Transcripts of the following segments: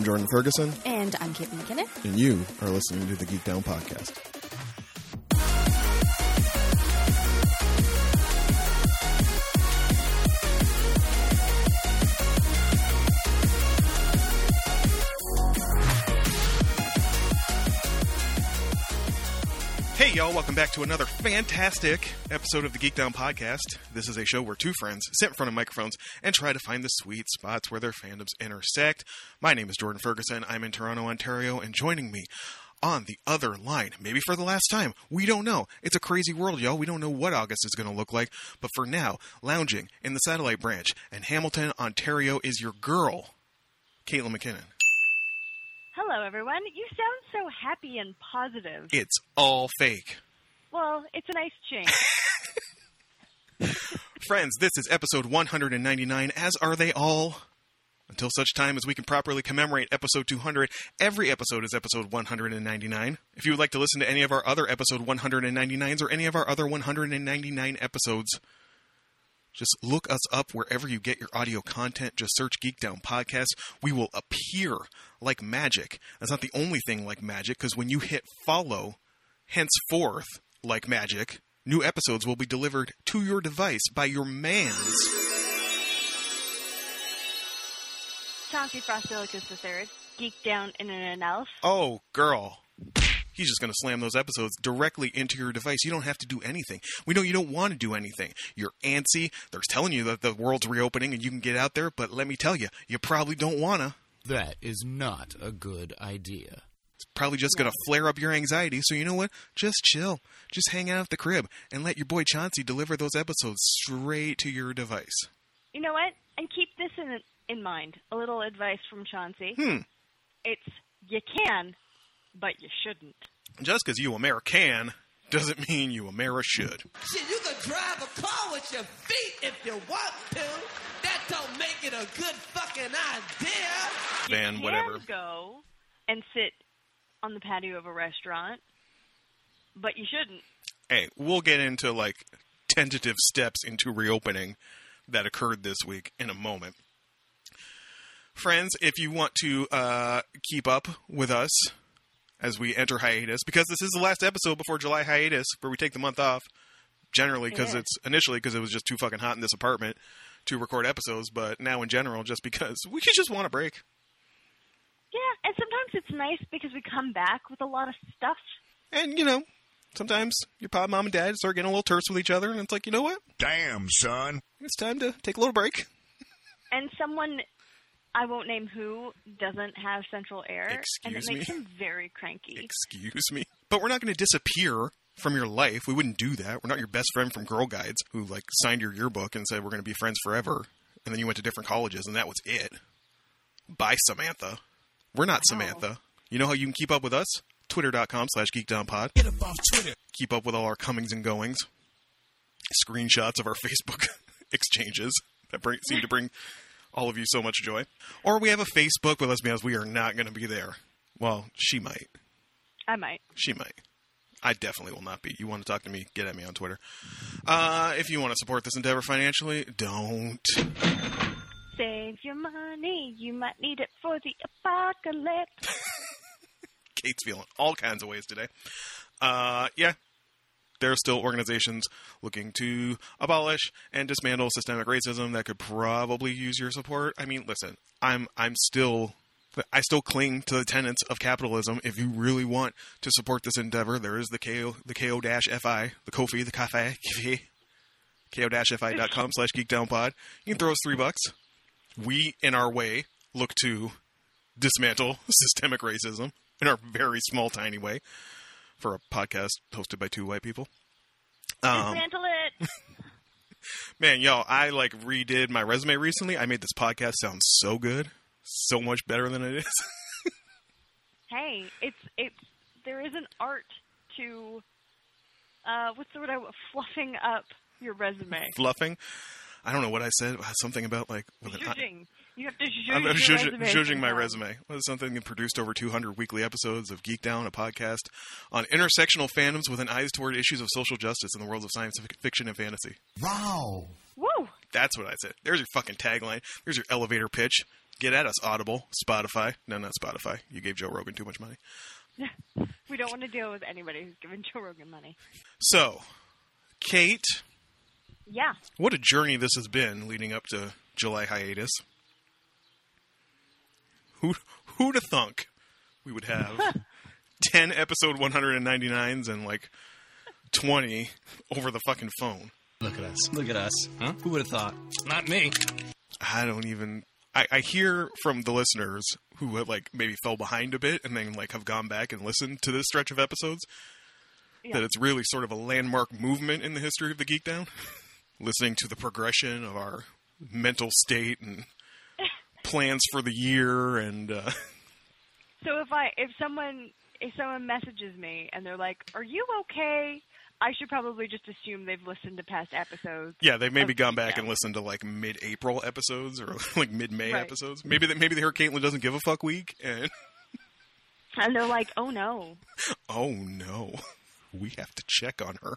I'm Jordan Ferguson, And I'm Kate McKinnon. and you are listening to the Geek Down Podcast. Welcome back to another fantastic episode of the Geek Down Podcast. This is a show where two friends sit in front of microphones and try to find the sweet spots where their fandoms intersect. My name is Jordan Ferguson. I'm in Toronto, Ontario, and joining me on the other line, maybe for the last time, we don't know. It's a crazy world, y'all. We don't know what August is going to look like. But for now, lounging in the satellite branch in Hamilton, Ontario, is your girl, Caitlin McKinnon. Hello, everyone. You sound so happy and positive. It's all fake. Well, it's a nice change. Friends, this is episode 199, as are they all. Until such time as we can properly commemorate episode 200, every episode is episode 199. If you would like to listen to any of our other episode 199s or any of our other 199 episodes, just look us up wherever you get your audio content. Just search Geek Down Podcast. We will appear like magic. That's not the only thing like magic, because when you hit follow, henceforth, like magic, new episodes will be delivered to your device by your mans. Chauncey Frostilicus III, Geek Down in an Elf. Oh, girl. He's just going to slam those episodes directly into your device. You don't have to do anything. We know you don't want to do anything. You're antsy. They're telling you that the world's reopening and you can get out there, but let me tell you, you probably don't want to. That is not a good idea. It's probably just going to flare up your anxiety. So you know what? Just chill. Just hang out at the crib and let your boy Chauncey deliver those episodes straight to your device. You know what? And keep this in in mind. A little advice from Chauncey. Hmm. It's you can, but you shouldn't. Just because you American doesn't mean you Ameri should. Shit, you can drive a car with your feet if you want to. That don't make it a good fucking idea. Van, whatever. Go and sit on the patio of a restaurant, but you shouldn't. hey, we'll get into like tentative steps into reopening that occurred this week in a moment. Friends, if you want to uh, keep up with us as we enter hiatus, because this is the last episode before July hiatus, where we take the month off, generally because Yeah. it's initially because it was just too fucking hot in this apartment to record episodes, but now in general, just because we just want a break. Yeah, and sometimes it's nice because we come back with a lot of stuff. And, you know, sometimes your pop, mom, and dad start getting a little terse with each other, and it's like, you know what? Damn, son. It's time to take a little break. And someone, I won't name who, doesn't have central air, and it Excuse makes me? him very cranky. Excuse me. But we're not going to disappear from your life. We wouldn't do that. We're not your best friend from Girl Guides who like signed your yearbook and said we're going to be friends forever. And then you went to different colleges and that was it. Bye, Samantha. We're not Samantha. You know how you can keep up with us? Twitter.com slash geekdownpod. Get up off Twitter. Keep up with all our comings and goings. Screenshots of our Facebook exchanges that bring, seem to bring all of you so much joy. Or we have a Facebook, but let's be honest, we are not going to be there. Well, she might. I might. She might. I definitely will not be. You want to talk to me? Get at me on Twitter. Uh, if you want to support this endeavor financially, don't. Save your money. You might need it for the apocalypse. Kate's feeling all kinds of ways today. Uh, yeah, there are still organizations looking to abolish and dismantle systemic racism that could probably use your support. I mean, listen, I'm I'm still I still cling to the tenets of capitalism. If you really want to support this endeavor, there is the ko the ko dash fi the Kofi the cafe ko dash fi dot com slash geekdownpod. You can throw us three bucks. We, in our way, look to dismantle systemic racism in our very small, tiny way for a podcast hosted by two white people. Um, Dismantle it. man, y'all, I like redid my resume recently. I made this podcast sound so good, so much better than it is. hey, it's it's there is an art to uh, what's the word? I fluffing up your resume. Fluffing. I don't know what I said. Something about like with an. Zhuzhing. You have to zhuzh I'm your zhuzh- resume zhuzhing my resume. Well, it's something that produced over 200 weekly episodes of Geek Down, a podcast on intersectional fandoms with an eyes toward issues of social justice in the worlds of science fiction and fantasy. Wow. Woo! That's what I said. There's your fucking tagline. There's your elevator pitch. Get at us, Audible, Spotify. No, not Spotify. You gave Joe Rogan too much money. We don't want to deal with anybody who's given Joe Rogan money. So, Kate, Yeah. what a journey this has been leading up to July hiatus. Who who'd have thunk we would have ten episode 199s and like twenty over the fucking phone? Look at us. Look at us. Huh? Who would have thought? Not me. I don't even. I, I hear from the listeners who have like maybe fell behind a bit and then like have gone back and listened to this stretch of episodes Yeah. that it's really sort of a landmark movement in the history of the Geek Down. Listening to the progression of our mental state and plans for the year and uh, So if I if someone if someone messages me and they're like, "Are you okay?" I should probably just assume they've listened to past episodes. yeah, they've maybe gone back and listened to like mid-April episodes or like mid-May Right. episodes. Maybe they, maybe they heard Caitlin doesn't give a fuck week and And they're like, "Oh no." oh no, we have to check on her.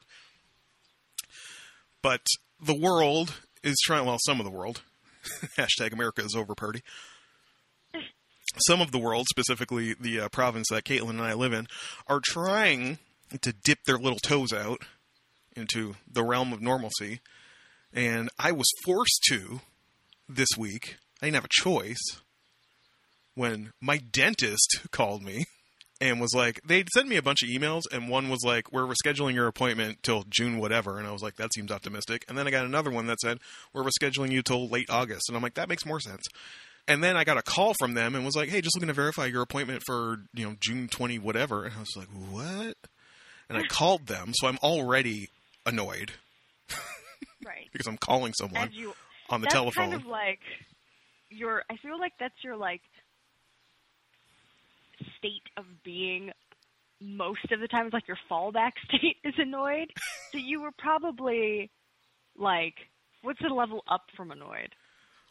But the world is trying, well, some of the world, hashtag America is over party. Some of the world, specifically the uh, province that Caitlin and I live in, are trying to dip their little toes out into the realm of normalcy. And I was forced to this week. I didn't have a choice when my dentist called me and was like, they'd sent me a bunch of emails, and one was like, we're rescheduling your appointment till June, whatever. And I was like, that seems optimistic. And then I got another one that said, we're rescheduling you till late August. And I'm like, that makes more sense. And then I got a call from them and was like, hey, just looking to verify your appointment for, you know, June 20, whatever. And I was like, what? And I called them, so I'm already annoyed Right. because I'm calling someone you on the that's telephone. kind of like your I feel like that's your like state of being most of the time it's like your fallback state is annoyed. so you were probably like what's the level up from annoyed?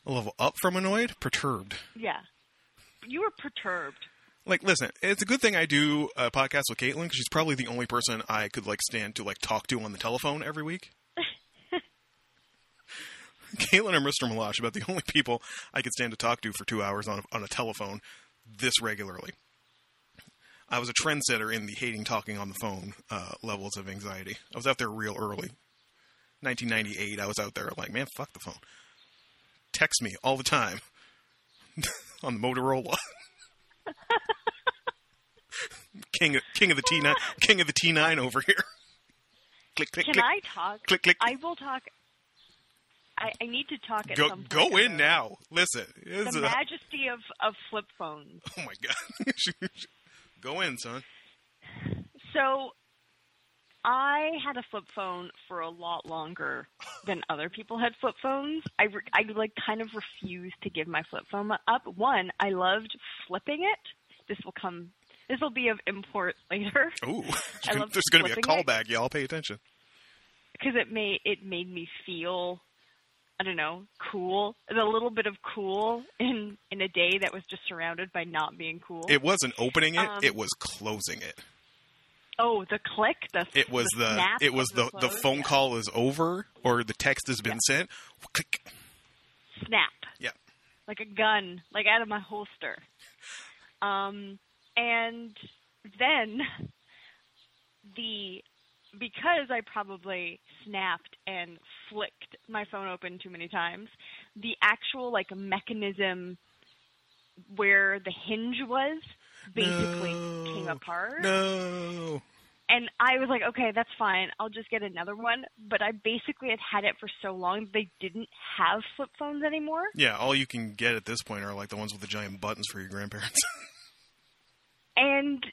a level up from annoyed, perturbed. Yeah. You were perturbed. like listen it's a good thing i do a podcast with caitlin because she's probably the only person i could like stand to like talk to on the telephone every week caitlin or mr malash about the only people i could stand to talk to for two hours on a, on a telephone this regularly i was a trendsetter in the hating talking on the phone uh, levels of anxiety i was out there real early 1998 i was out there like man fuck the phone text me all the time on the motorola king of, king of the T9 king of the T9 over here. click click Can click. I talk? Click, click. I will talk. I, I need to talk at go some point. go in now. Listen. The a- majesty of, of flip phones. oh my god. Go in, son. So I had a flip phone for a lot longer than other people had flip phones. I, re- I like kind of refused to give my flip phone up. One, I loved flipping it. This will come. This will be of import later Ooh. There's going to be a flipping it. callback, y'all. Pay attention. because it made it made me feel. I don't know, cool. A little bit of cool in in a day that was just surrounded by not being cool. It wasn't opening it, Um, it was closing it. oh, the click, the It was the, the, it was of the the phone Yeah. call is over or the text has been sent. Click. snap. Yeah. Like a gun, like out of my holster. Um, and then the because I probably snapped and flicked my phone open too many times, the actual like mechanism where the hinge was basically No. came apart. No. And I was like, okay, that's fine. I'll just get another one. But I basically had had it for so long they didn't have flip phones anymore. Yeah, all you can get at this point are like the ones with the giant buttons for your grandparents. and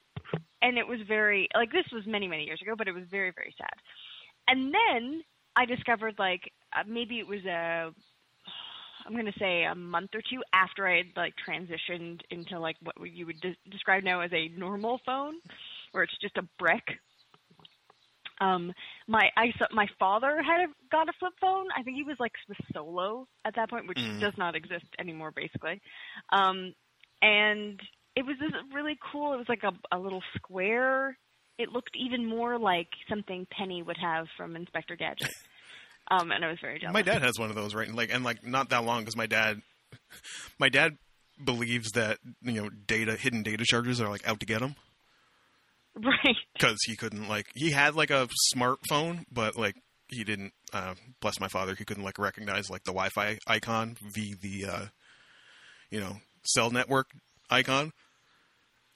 and it was very like this was many many years ago but it was very very sad. And then i discovered like uh, maybe it was a i'm going to say a month or two after i had like transitioned into like what you would de- describe now as a normal phone where it's just a brick. Um my i my father had a, got a flip phone. I think he was like the solo at that point which Mm. does not exist anymore basically. Um and it was really cool. It was like a, a little square. It looked even more like something Penny would have from Inspector Gadget. Um, and I was very jealous. My dad has one of those, right? And like, and like not that long because my dad, my dad believes that you know data hidden data charges are like out to get him Right. because he couldn't like he had like a smartphone, but like he didn't. Uh, bless my father, he couldn't like recognize like the Wi-Fi icon v the uh, you know cell network icon.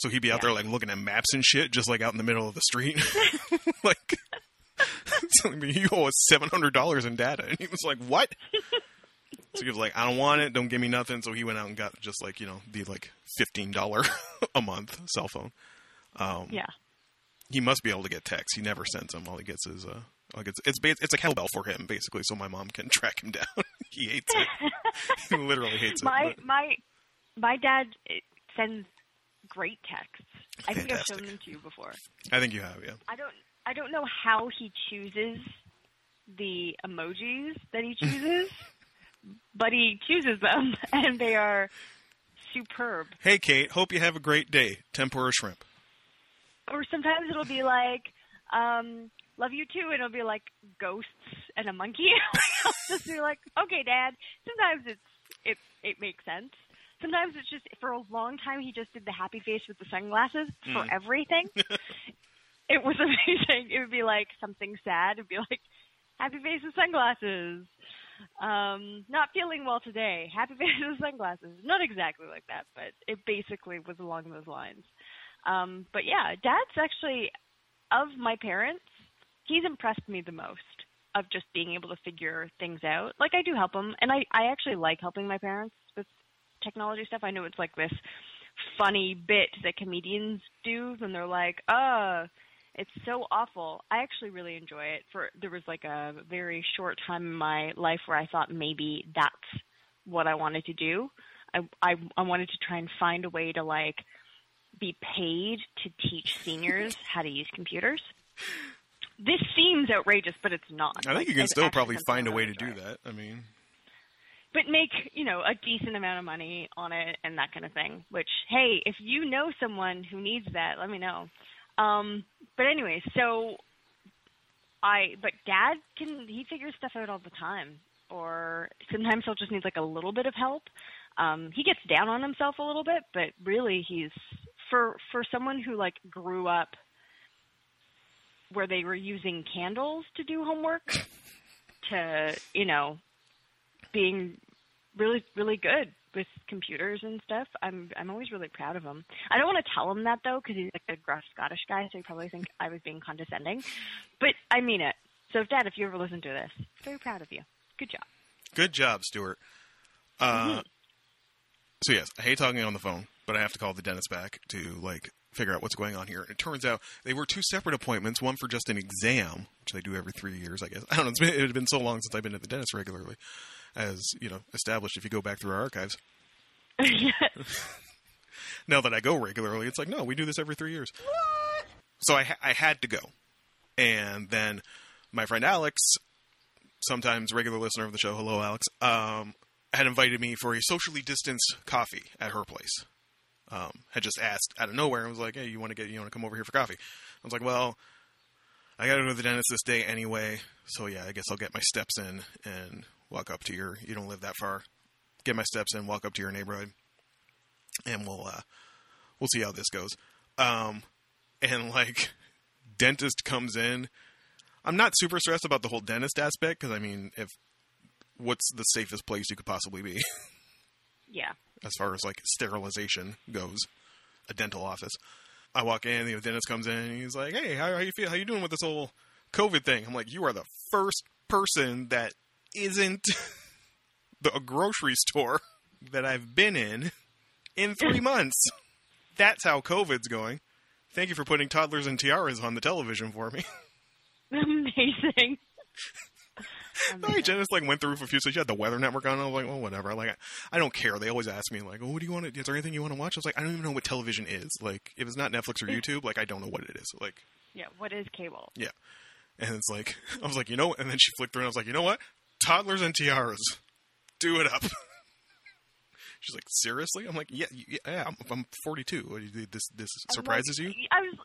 So he'd be out Yeah. there like looking at maps and shit, just like out in the middle of the street, like. I mean, you owe us seven hundred dollars in data, and he was like, "What?" so he was like, "I don't want it. Don't give me nothing." So he went out and got just like you know the like fifteen dollar a month cell phone. Um, Yeah. he must be able to get texts. He never sends them. All he gets is uh, gets it's ba- it's a cowbell for him basically, so my mom can track him down. he hates it. he literally hates it. My my my dad eh, sends great texts. I think I've shown them to you before. I think you have, yeah. I don't I don't know how he chooses the emojis that he chooses, but he chooses them and they are superb. Hey, Kate. Hope you have a great day. Tempura shrimp. Or sometimes it'll be like um love you too and it'll be like ghosts and a monkey. I'll just be like, "Okay, dad." Sometimes it's it it makes sense. Sometimes it's just for a long time he just did the happy face with the sunglasses for everything. it was amazing. It would be like something sad. It'd be like happy face with sunglasses. Um, not feeling well today. Happy face with sunglasses. Not exactly like that, but it basically was along those lines. Um, but yeah, dad's actually of my parents, he's impressed me the most of just being able to figure things out. Like I do help him and I, I actually like helping my parents technology stuff. I know it's like this funny bit that comedians do when they're like, "Uh, it's so awful." I actually really enjoy it. For there was like a very short time in my life where I thought maybe that's what I wanted to do. I I, I wanted to try and find a way to like be paid to teach seniors how to use computers. This seems outrageous, but it's not. I think you can it's still probably find a way to do that. I mean, But make, you know, a decent amount of money on it and that kind of thing. Which, hey, if you know someone who needs that, let me know. Um, but anyway, so I, but dad can, he figures stuff out all the time. Or sometimes he'll just need like a little bit of help. Um, he gets down on himself a little bit, but really he's, for, for someone who like grew up where they were using candles to do homework to, you know, being really really good with computers and stuff. I'm I'm always really proud of him. I don't want to tell him that though because he's like a gruff Scottish guy, so he probably think I was being condescending. But I mean it. So, Dad, if you ever listen to this, very proud of you. Good job. good job, Stuart. Uh, So yes, I hate talking on the phone, but I have to call the dentist back to like figure out what's going on here. And it turns out they were two separate appointments. One for just an exam, which they do every three years, I guess. I don't know. It's been, it had been so long since I've been to the dentist regularly, as you know, established if you go back through our archives. now that I go regularly, it's like no, we do this every three years. What? So I I had to go, and then my friend Alex, sometimes regular listener of the show, hello Alex, um, had invited me for a socially distanced coffee at her place. Um, had just asked out of nowhere and was like, "Hey, you want to get you want to come over here for coffee?" I was like, "Well, I got to go to the dentist this day anyway, so yeah, I guess I'll get my steps in and walk up to your. You don't live that far. Get my steps in, walk up to your neighborhood, and we'll uh, we'll see how this goes." Um, and like, dentist comes in. I'm not super stressed about the whole dentist aspect because I mean, if what's the safest place you could possibly be yeah. as far as like sterilization goes, a dental office. I walk in, the dentist comes in, and he's like, "Hey, how, how you feel? How you doing with this whole COVID thing?" I'm like, "You are the first person that isn't the a grocery store that I've been in in three months. That's how COVID's going. Thank you for putting toddlers and tiaras on the television for me." Amazing. I just like went through a few. So you had the Weather Network on. I was like, well, whatever. Like, I, I don't care. They always ask me like, oh, what do you want to? Is there anything you want to watch? I was like, I don't even know what television is. Like, if it's not Netflix or YouTube, like, I don't know what it is. Like, Yeah. What is cable? yeah. And it's like, I was like, you know, and then she flicked through, and I was like, you know what? Toddlers and tiaras, do it up. She's like, seriously? I'm like, yeah, yeah. I'm, I'm 42. What do you- This this surprises you? I was.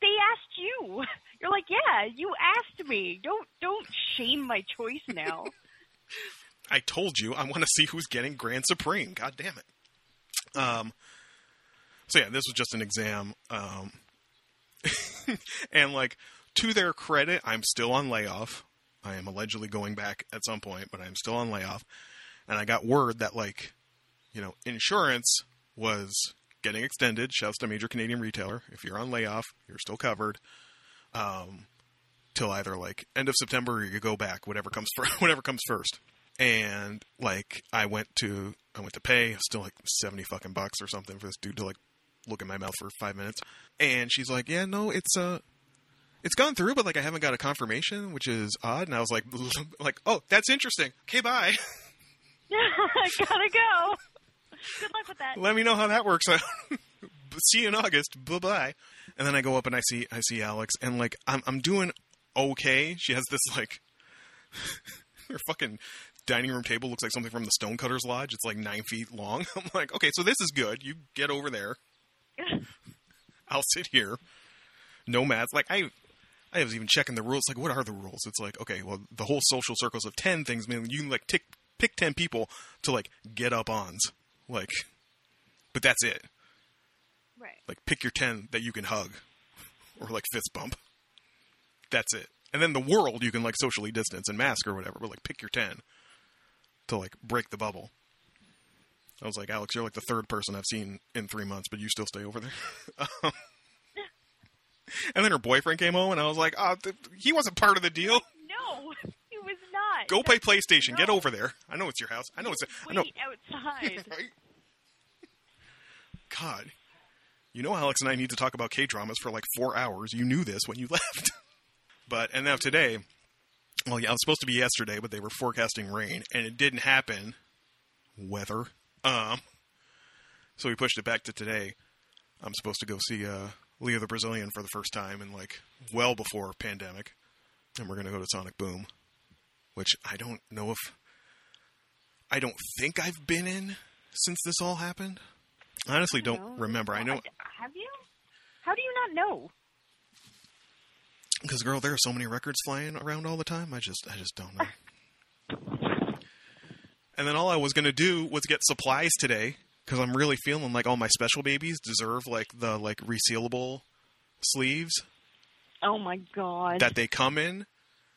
They asked you. You're like, yeah, you asked me. Don't don't shame my choice now. I told you I want to see who's getting Grand Supreme. God damn it. Um, so yeah, this was just an exam. Um, and like to their credit, I'm still on layoff. I am allegedly going back at some point, but I'm still on layoff. And I got word that like, you know, insurance was getting extended. Shouts to major Canadian retailer. If you're on layoff, you're still covered. Um, till either like end of September or you go back, whatever comes first, whatever comes first. And like I went to I went to pay, still like seventy fucking bucks or something for this dude to like look in my mouth for five minutes. And she's like, Yeah, no, it's uh it's gone through, but like I haven't got a confirmation, which is odd. And I was like like, Oh, that's interesting. Okay, bye. Yeah, I gotta go. Good luck with that. Let me know how that works out. see you in August. Bye bye. And then I go up and I see I see Alex and like I'm I'm doing okay. She has this like her fucking dining room table looks like something from the Stonecutters Lodge. It's like nine feet long. I'm like, okay, so this is good. You get over there. I'll sit here. No mats. Like I I was even checking the rules. Like, what are the rules? It's like, okay, well, the whole social circles of ten things mean you can like tick, pick ten people to like get up ons. Like, but that's it. Right. Like, pick your ten that you can hug, or like fist bump. That's it. And then the world you can like socially distance and mask or whatever. But like, pick your ten to like break the bubble. I was like, Alex, you're like the third person I've seen in three months, but you still stay over there. Um, And then her boyfriend came home, and I was like, oh, th- he wasn't part of the deal. No, he was not. Go play PlayStation. Get over there. I know it's your house. I know it's. I know. Wait outside. Right? God, you know Alex and I need to talk about K dramas for like four hours. You knew this when you left. but and now today, well, yeah, it was supposed to be yesterday, but they were forecasting rain, and it didn't happen. Weather. Um. So we pushed it back to today. I'm supposed to go see uh, Leo the Brazilian for the first time in like well before pandemic, and we're gonna go to Sonic Boom, which I don't know if I don't think I've been in since this all happened. I honestly don't No. remember. I know Have you? How do you not know? because girl, there are so many records flying around all the time. I just I just don't know. and then all I was gonna do was get supplies today because I'm really feeling like all my special babies deserve like the like resealable sleeves Oh my god. that they come in.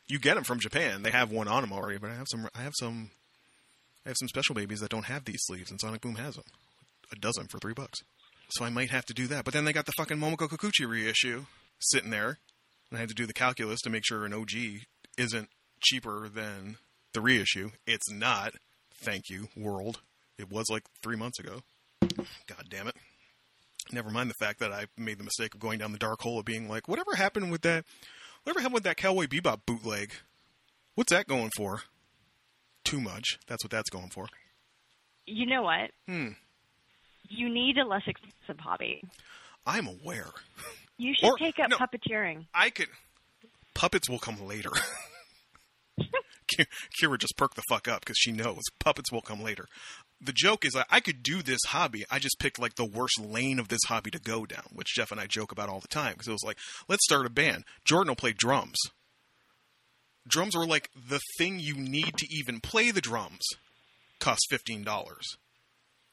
You get them from Japan. They have one on them already, but I have some. I have some. I have some special babies that don't have these sleeves, and Sonic Boom has them. A dozen for three bucks. So I might have to do that. But then they got the fucking Momoko Kikuchi reissue sitting there, and I had to do the calculus to make sure an OG isn't cheaper than the reissue. It's not. Thank you, world. It was like three months ago. God damn it. Never mind the fact that I made the mistake of going down the dark hole of being like, whatever happened with that? Whatever happened with that Cowboy Bebop bootleg? What's that going for? Too much. That's what that's going for. you know what? Hmm. You need a less expensive hobby. I'm aware. You should Or- take up no. puppeteering. I could. Puppets will come later. Kira just perked the fuck up because she knows puppets will come later. The joke is that I could do this hobby. I just picked like the worst lane of this hobby to go down, which Jeff and I joke about all the time because it was like, let's start a band. Jordan will play drums. Drums are like the thing you need to even play the drums. Cost fifteen dollars.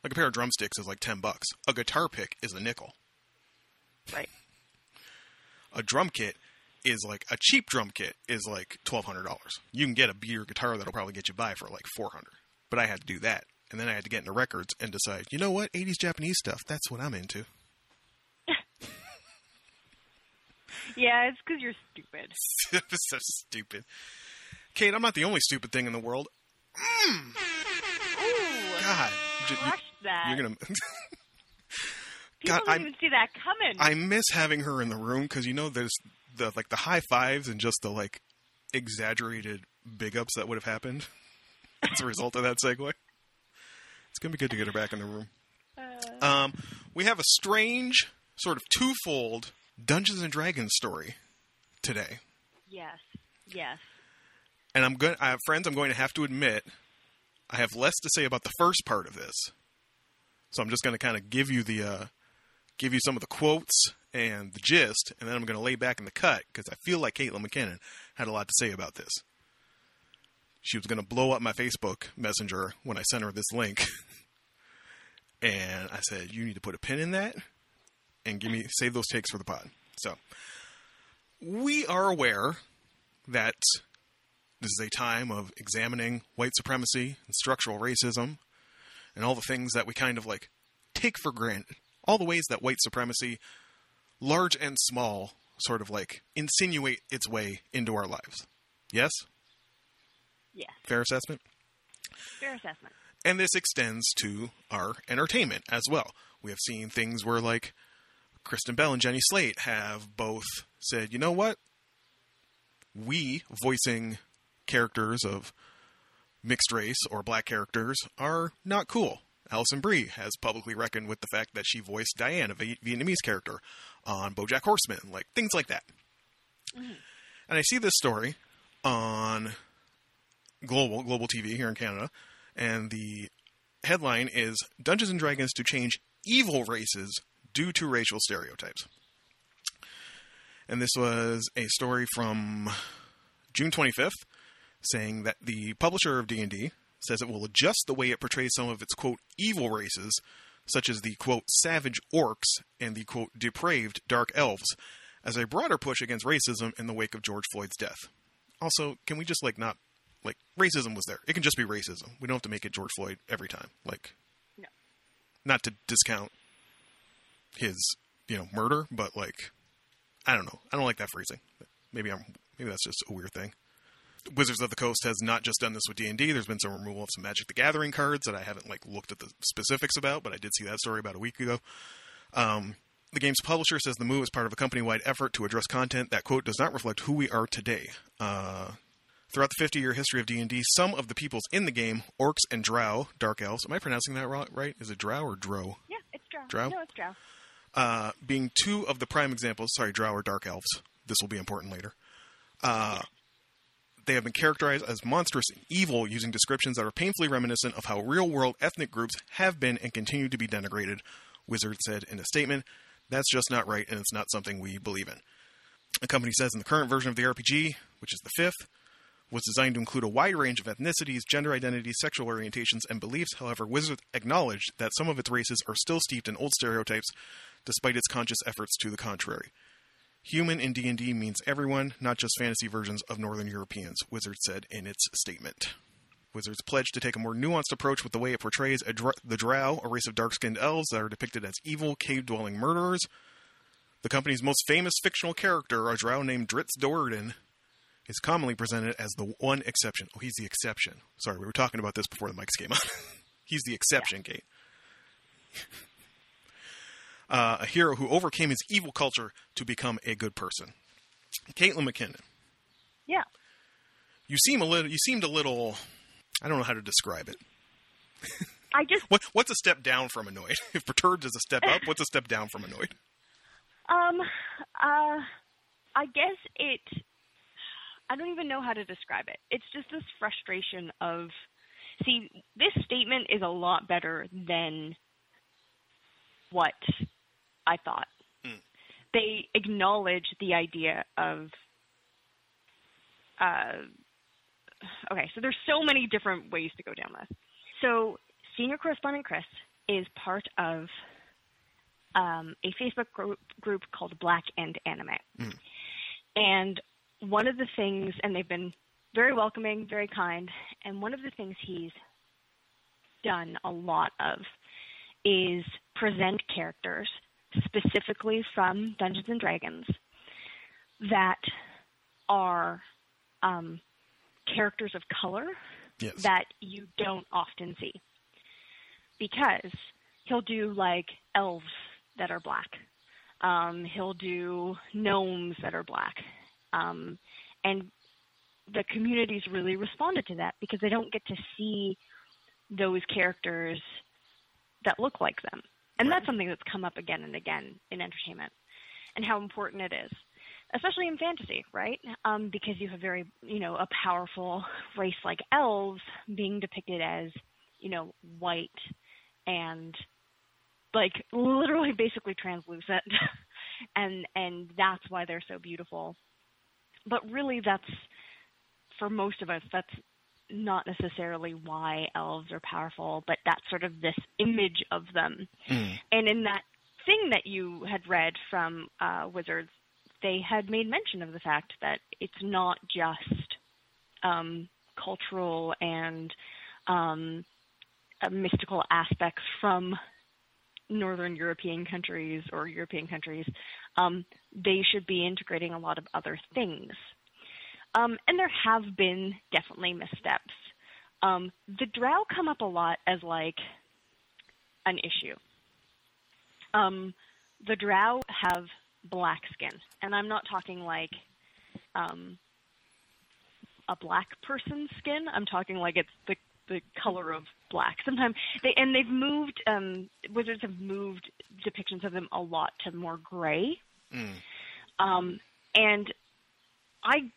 Like a pair of drumsticks is like ten bucks. A guitar pick is a nickel Right. a drum kit is like a cheap drum kit is like twelve hundred dollars. You can get a beer guitar that'll probably get you by for like four hundred. But I had to do that, and then I had to get into records and decide, you know what, eighties Japanese stuff, that's what I'm into. Yeah, it's because you're stupid. is so stupid. Kate, I'm not the only stupid thing in the world. Mm. Ooh, God, you- that. you're gonna. People God, didn't I'm- even see that coming. I miss having her in the room because you know there's the like the high fives and just the like exaggerated big ups that would have happened as a result of that segue. Gonna be good to get her back in the room. Um, we have a strange sort of twofold Dungeons and Dragons story today, yes, yes. and I'm going. I have friends. I'm going to have to admit, I have less to say about the first part of this, so I'm just going to kind of give you the uh, give you some of the quotes and the gist, and then I'm going to lay back in the cut because I feel like Caitlin McKinnon had a lot to say about this. She was going to blow up my Facebook Messenger when I sent her this link, And I said, you need to put a pin in that and give me save those takes for the pod. So we are aware that this is a time of examining white supremacy and structural racism and all the things that we kind of like take for granted. All the ways that white supremacy, large and small, sort of like insinuate its way into our lives. Yes? Yes. Fair assessment? Fair assessment. And this extends to our entertainment as well. We have seen things where, like, Kristen Bell and Jenny Slate have both said, you know what? We, voicing characters of mixed race or black characters, are not cool. Alison Brie has publicly reckoned with the fact that she voiced Diane, a Vietnamese character, on BoJack Horseman, like things like that. Mm-hmm. And I see this story on global global TV here in Canada, and the headline is Dungeons and Dragons to change evil races due to racial stereotypes. And this was a story from June 25th saying that the publisher of D&D says it will adjust the way it portrays some of its quote evil races such as the quote savage orcs and the quote depraved dark elves as a broader push against racism in the wake of George Floyd's death. Also, can we just like not like racism was there. It can just be racism. We don't have to make it George Floyd every time. Like No. not to discount his, you know, murder, but like I don't know. I don't like that phrasing. Maybe I'm maybe that's just a weird thing. Wizards of the Coast has not just done this with D&D. There's been some removal of some Magic the Gathering cards that I haven't like looked at the specifics about, but I did see that story about a week ago. Um, the game's publisher says the move is part of a company-wide effort to address content that quote does not reflect who we are today. Uh, throughout the 50-year history of D&D, some of the peoples in the game, orcs and drow, dark elves. Am I pronouncing that right? Is it drow or dro? Yeah, it's drow. Drow? No, it's drow. uh, being two of the prime examples. Sorry, Drow or Dark Elves. This will be important later. Uh, they have been characterized as monstrous and evil, using descriptions that are painfully reminiscent of how real-world ethnic groups have been and continue to be denigrated. Wizard said in a statement, "That's just not right, and it's not something we believe in." The company says in the current version of the RPG, which is the fifth, was designed to include a wide range of ethnicities, gender identities, sexual orientations, and beliefs. However, Wizard acknowledged that some of its races are still steeped in old stereotypes, despite its conscious efforts to the contrary. Human in D&D means everyone, not just fantasy versions of Northern Europeans, Wizard said in its statement. Wizards pledged to take a more nuanced approach with the way it portrays dr- the Drow, a race of dark-skinned elves that are depicted as evil, cave-dwelling murderers. The company's most famous fictional character, a Drow named Drizzt Do'Urden, is commonly presented as the one exception. Oh, he's the exception. Sorry, we were talking about this before the mics came on. he's the exception, Kate. uh, a hero who overcame his evil culture to become a good person. Caitlin McKinnon, Yeah. you seem a little. You seemed a little. I don't know how to describe it. I just What, what's a step down from annoyed? If perturbed is a step up, what's a step down from annoyed? Um, uh, I guess it. I don't even know how to describe it. It's just this frustration of. See, this statement is a lot better than what I thought. They acknowledge the idea of. Uh, okay, so there's so many different ways to go down this. So, senior correspondent Chris is part of um, a Facebook group, group called Black and Anime. And one of the things, and they've been very welcoming, very kind, and one of the things he's done a lot of is present characters specifically from Dungeons and Dragons that are um, characters of color Yes. that you don't often see because he'll do like elves that are black. Um, he'll do gnomes that are black. Um, and the communities really responded to that because they don't get to see those characters that look like them. And that's something that's come up again and again in entertainment and how important it is, especially in fantasy, right? Um, because you have very, you know, a powerful race like elves being depicted as, you know, white and like literally basically translucent and and that's why they're so beautiful but really that's for most of us that's not necessarily why elves are powerful, but that's sort of this image of them. And in that thing that you had read from uh, Wizards, they had made mention of the fact that it's not just um, cultural and um, uh, mystical aspects from Northern European countries or European countries. Um, they should be integrating a lot of other things. Um, and there have been definitely missteps. Um, the drow come up a lot as like an issue. Um, the drow have black skin, and I'm not talking like um, a black person's skin. I'm talking like it's the the color of black. Sometimes they and they've moved. Um, wizards have moved depictions of them a lot to more gray. Um, and I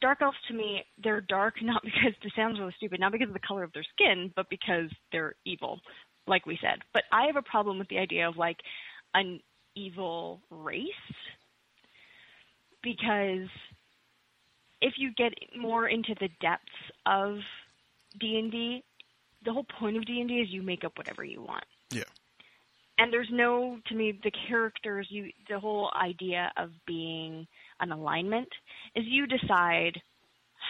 dark elves to me they're dark not because this sounds really stupid not because of the color of their skin but because they're evil like we said but i have a problem with the idea of like an evil race because if you get more into the depths of d&d the whole point of d&d is you make up whatever you want. Yeah. and there's no to me the characters you the whole idea of being an alignment is you decide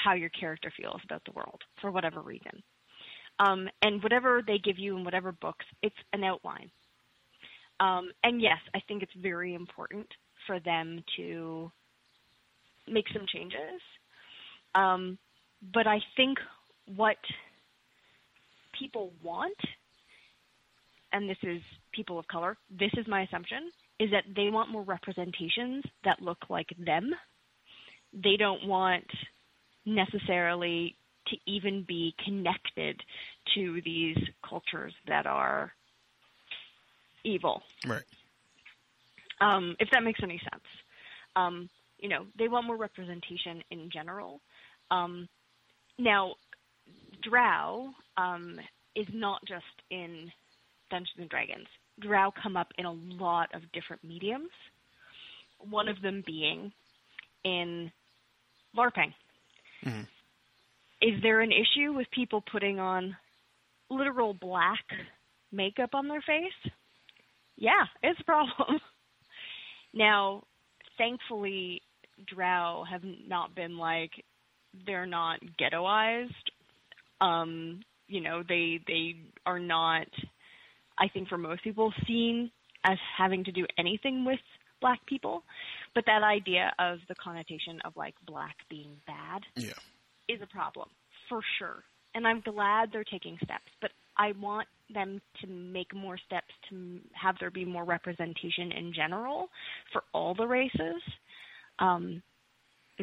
how your character feels about the world for whatever reason. Um, and whatever they give you in whatever books it's an outline. Um, and yes i think it's very important for them to make some changes um, but i think what people want and this is people of color, this is my assumption, is that they want more representations that look like them. They don't want necessarily to even be connected to these cultures that are evil, Right. um, if that makes any sense. Um, you know, they want more representation in general. Um, now, Drow um, is not just in Dungeons and Dragons. Drow come up in a lot of different mediums. One of them being in LARPing. Is there an issue with people putting on literal black makeup on their face? Yeah, it's a problem. now, thankfully, Drow have not been like they're not ghettoized. Um, you know, they they are not I think for most people seen as having to do anything with black people. But that idea of the connotation of like black being bad Yeah. is a problem for sure. And I'm glad they're taking steps, but I want them to make more steps to have there be more representation in general for all the races um,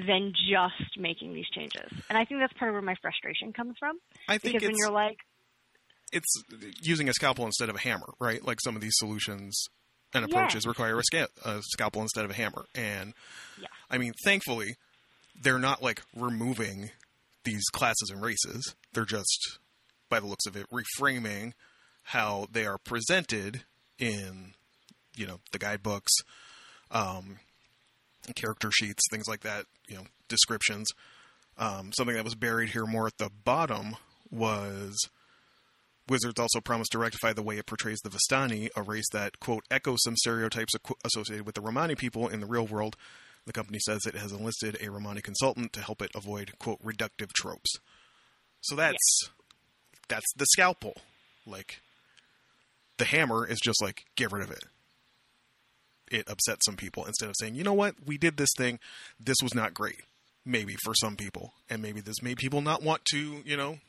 than just making these changes. And I think that's part of where my frustration comes from. I think Because when you're like, it's using a scalpel instead of a hammer, right? Like some of these solutions and Yeah. approaches require a, sca- a scalpel instead of a hammer. And Yeah. I mean, thankfully, they're not like removing these classes and races. They're just, by the looks of it, reframing how they are presented in, you know, the guidebooks, um, character sheets, things like that. You know, descriptions. Um, something that was buried here more at the bottom was Wizards also promised to rectify the way it portrays the Vistani, a race that, quote, echoes some stereotypes associated with the Romani people in the real world. The company says it has enlisted a Romani consultant to help it avoid, quote, reductive tropes. So that's that's the scalpel. Like the hammer is just like get rid of it. It upset some people instead of saying, you know what, we did this thing, this was not great. Maybe for some people, and maybe this made people not want to, you know,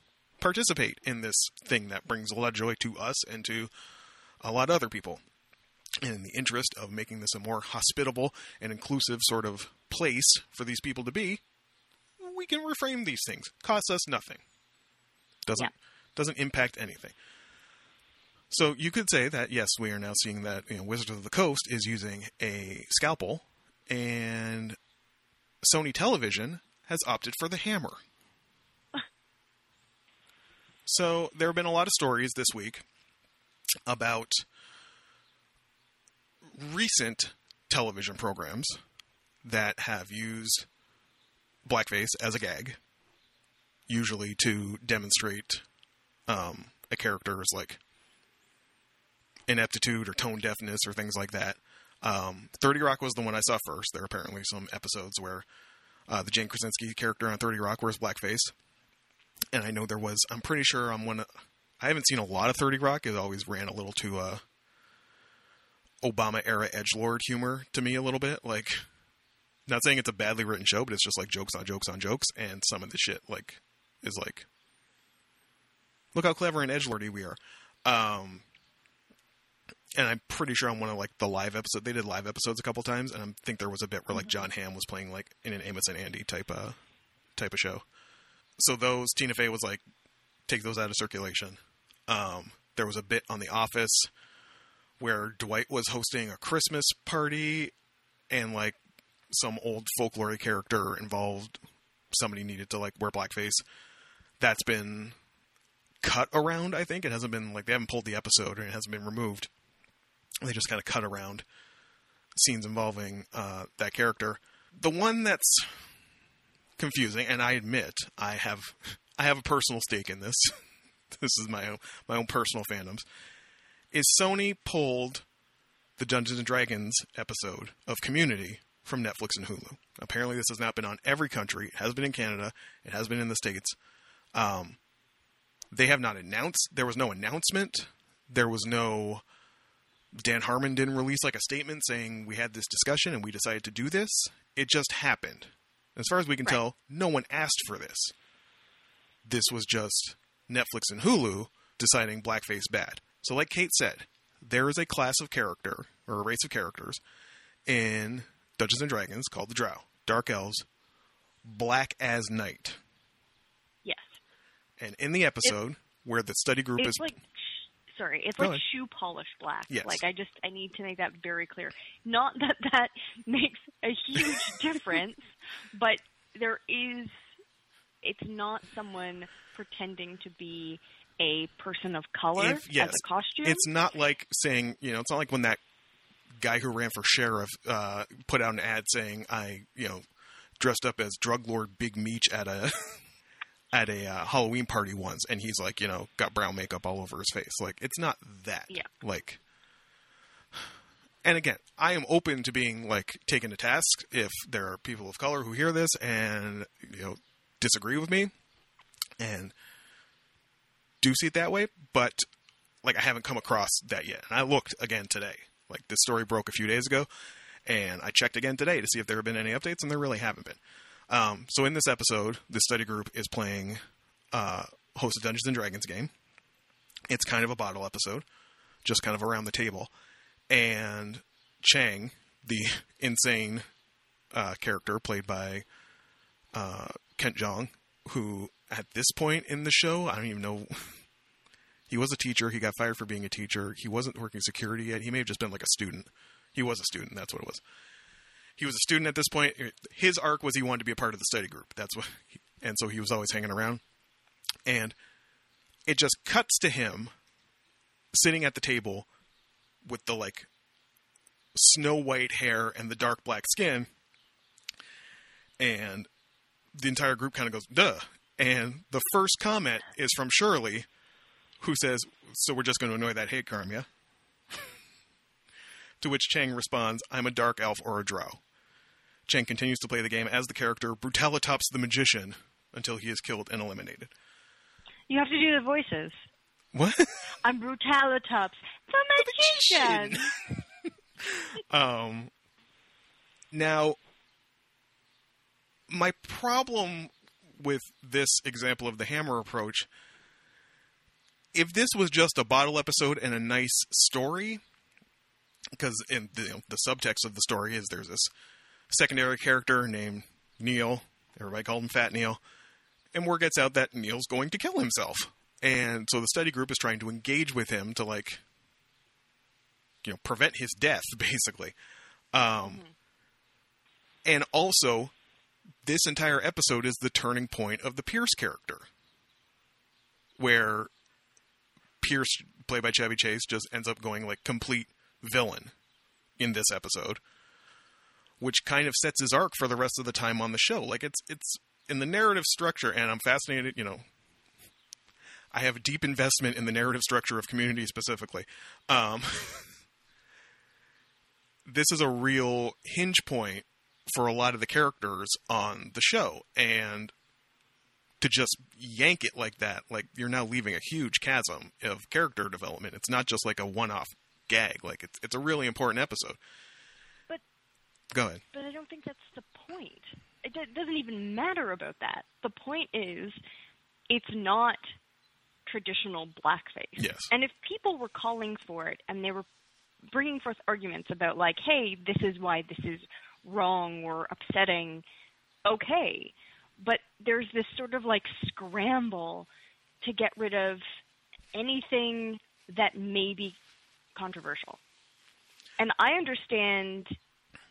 participate in this thing that brings a lot of joy to us and to a lot of other people. And in the interest of making this a more hospitable and inclusive sort of place for these people to be, we can reframe these things. Costs us nothing. Doesn't Yeah. doesn't impact anything. So you could say that yes, we are now seeing that you know, Wizards of the Coast is using a scalpel, and Sony Television has opted for the hammer. So there have been a lot of stories this week about recent television programs that have used blackface as a gag usually to demonstrate um, a character's like ineptitude or tone deafness or things like that. Um, 30 Rock was the one I saw first. There are apparently some episodes where uh, the Jane Krakowski character on 30 Rock wears blackface. And I know there was, I'm pretty sure on one, I haven't seen a lot of 30 Rock. It always ran a little too uh, Obama era edge lord humor to me a little bit. Like, not saying it's a badly written show, but it's just like jokes on jokes on jokes, and some of the shit like is like, look how clever and edge lordy we are. Um, and I'm pretty sure on one of like the live episode they did live episodes a couple times, and I think there was a bit where like Jon Hamm was playing like in an Amos and Andy type of type of show. So those Tina Fey was like take those out of circulation. Um, there was a bit on The Office where Dwight was hosting a Christmas party, and like some old folklore character involved, somebody needed to like wear blackface. That's been cut around. I think it hasn't been like they haven't pulled the episode and it hasn't been removed. They just kind of cut around scenes involving uh, that character. The one that's confusing, and I admit I have I have a personal stake in this. this is my own my own personal fandoms. Is Sony pulled the Dungeons and Dragons episode of Community from Netflix and Hulu? Apparently, this has not been on every country. It has been in Canada. It has been in the states. Um, they have not announced. There was no announcement. There was no. Dan Harmon didn't release like a statement saying we had this discussion and we decided to do this. It just happened. As far as we can Right. tell, no one asked for this. This was just Netflix and Hulu deciding blackface bad. So, like Kate said, there is a class of character or a race of characters in Dungeons and Dragons called the Drow, Dark Elves, black as night. Yes. And in the episode where the study group is like sorry, it's like shoe polish black. Yes. Like I just I need to make that very clear. Not that that makes a huge difference, but there is it's not someone pretending to be a person of color If- yes. as a costume. It's not like saying, you know, it's not like when that guy who ran for sheriff uh, put out an ad saying, "I, you know, dressed up as drug lord Big Meech at a at a uh, Halloween party once," and he's like, you know, got brown makeup all over his face. Like, it's not that. Yeah. Like, and again, I am open to being like taken to task if there are people of color who hear this and you know disagree with me and do see it that way, but like I haven't come across that yet. And I looked again today. Like this story broke a few days ago, and I checked again today to see if there have been any updates, and there really haven't been. Um, so in this episode, the study group is playing uh, host a Dungeons and Dragons game. It's kind of a bottle episode, just kind of around the table, and Chang, the insane uh, character played by uh, Ken Jeong, who at this point in the show, I don't even know. He was a teacher. He got fired for being a teacher. He wasn't working security yet. He may have just been like a student. He was a student. That's what it was. He was a student at this point. His arc was he wanted to be a part of the study group. That's what, he, and so he was always hanging around. And it just cuts to him sitting at the table with the like snow white hair and the dark black skin. And the entire group kind of goes, duh. And the first comment is from Shirley, who says, So we're just going to annoy that hate crime, yeah? to which Chang responds, I'm a dark elf or a drow. Chang continues to play the game as the character Brutalitops the Magician until he is killed and eliminated. you have to do the voices. What? I'm Brutalitops, the magician. Um, now, my problem with this example of the hammer approach, if this was just a bottle episode and a nice story, because in the, you know, the subtext of the story is there's this secondary character named Neil, everybody called him Fat Neil, and word gets out that Neil's going to kill himself. And so the study group is trying to engage with him to like you know prevent his death basically. Um and also this entire episode is the turning point of the pierce character where pierce played by chevy chase just ends up going like complete villain in this episode which kind of sets his arc for the rest of the time on the show like it's it's in the narrative structure, and I'm fascinated. You know, I have a deep investment in the narrative structure of Community specifically. Um, this is a real hinge point for a lot of the characters on the show, and to just yank it like that, like you're now leaving a huge chasm of character development. It's not just like a one-off gag. Like it's it's a really important episode. But- go ahead. But I don't think that's the point. It do- doesn't even matter about that. The point is, it's not traditional blackface. Yes. And if people were calling for it and they were bringing forth arguments about, like, hey, this is why this is wrong or upsetting, okay. But there's this sort of like scramble to get rid of anything that may be controversial. And I understand,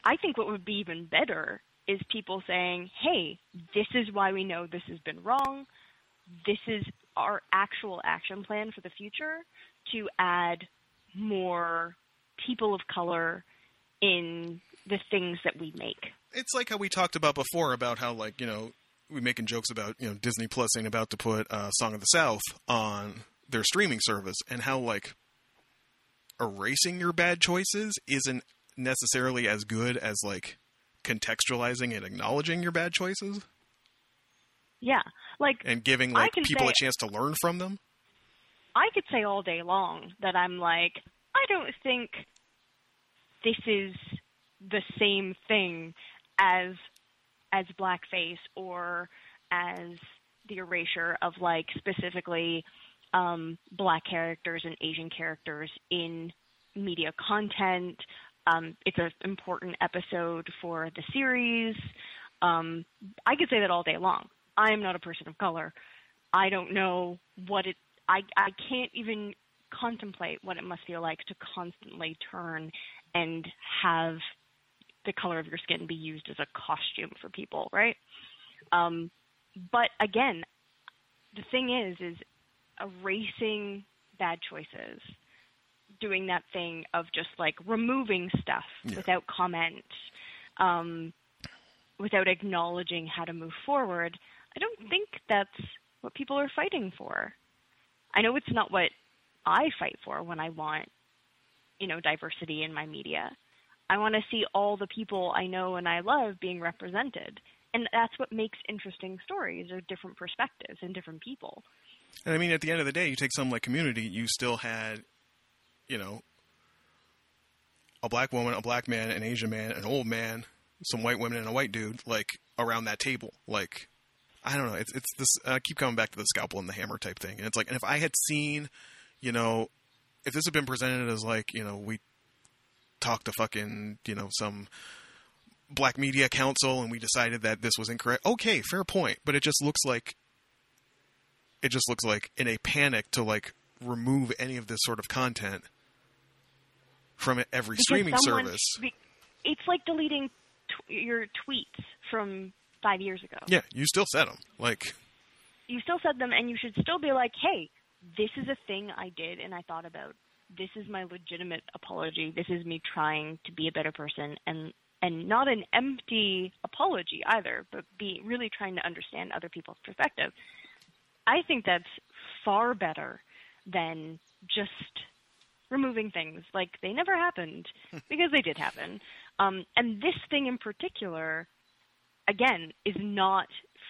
I think what would be even better is people saying, hey, this is why we know this has been wrong. This is our actual action plan for the future to add more people of color in the things that we make. It's like how we talked about before about how like you know we're making jokes about you know Disney Plus ain't about to put uh, Song of the South on their streaming service, and how like erasing your bad choices isn't necessarily as good as like contextualizing and acknowledging your bad choices Yeah. Like and giving like people say- a chance to learn from them. I could say all day long that I'm like, I don't think this is the same thing as as blackface or as the erasure of like specifically um, black characters and Asian characters in media content. Um, it's an important episode for the series. Um, I could say that all day long. I am not a person of color. I don't know what it. I I can't even contemplate what it must feel like to constantly turn and have the color of your skin be used as a costume for people, right? Um, but again, the thing is, is erasing bad choices, doing that thing of just like removing stuff Yeah. without comment, um, without acknowledging how to move forward. I don't think that's what people are fighting for. I know it's not what I fight for when I want, you know, diversity in my media. I want to see all the people I know and I love being represented. And that's what makes interesting stories or different perspectives and different people. And I mean, at the end of the day, you take something like Community, you still had, you know, a black woman, a black man, an Asian man, an old man, some white women, and a white dude, like around that table. Like, I don't know. It's it's this. I keep coming back to the scalpel and the hammer type thing, and it's like, and if I had seen, you know, if this had been presented as like, you know, we talked to fucking, you know, some black media council and we decided that this was incorrect. Okay, fair point, but it just looks like it just looks like in a panic to like remove any of this sort of content from every Because streaming someone- service. It's like deleting tw- your tweets from five years ago. Yeah, you still said them. Like, you still said them and you should still be like, hey, this is a thing I did and I thought about. This is my legitimate apology. This is me trying to be a better person and and not an empty apology either, but be really trying to understand other people's perspective. I think that's far better than just removing things like they never happened because they did happen. Um, and this thing in particular, again, is not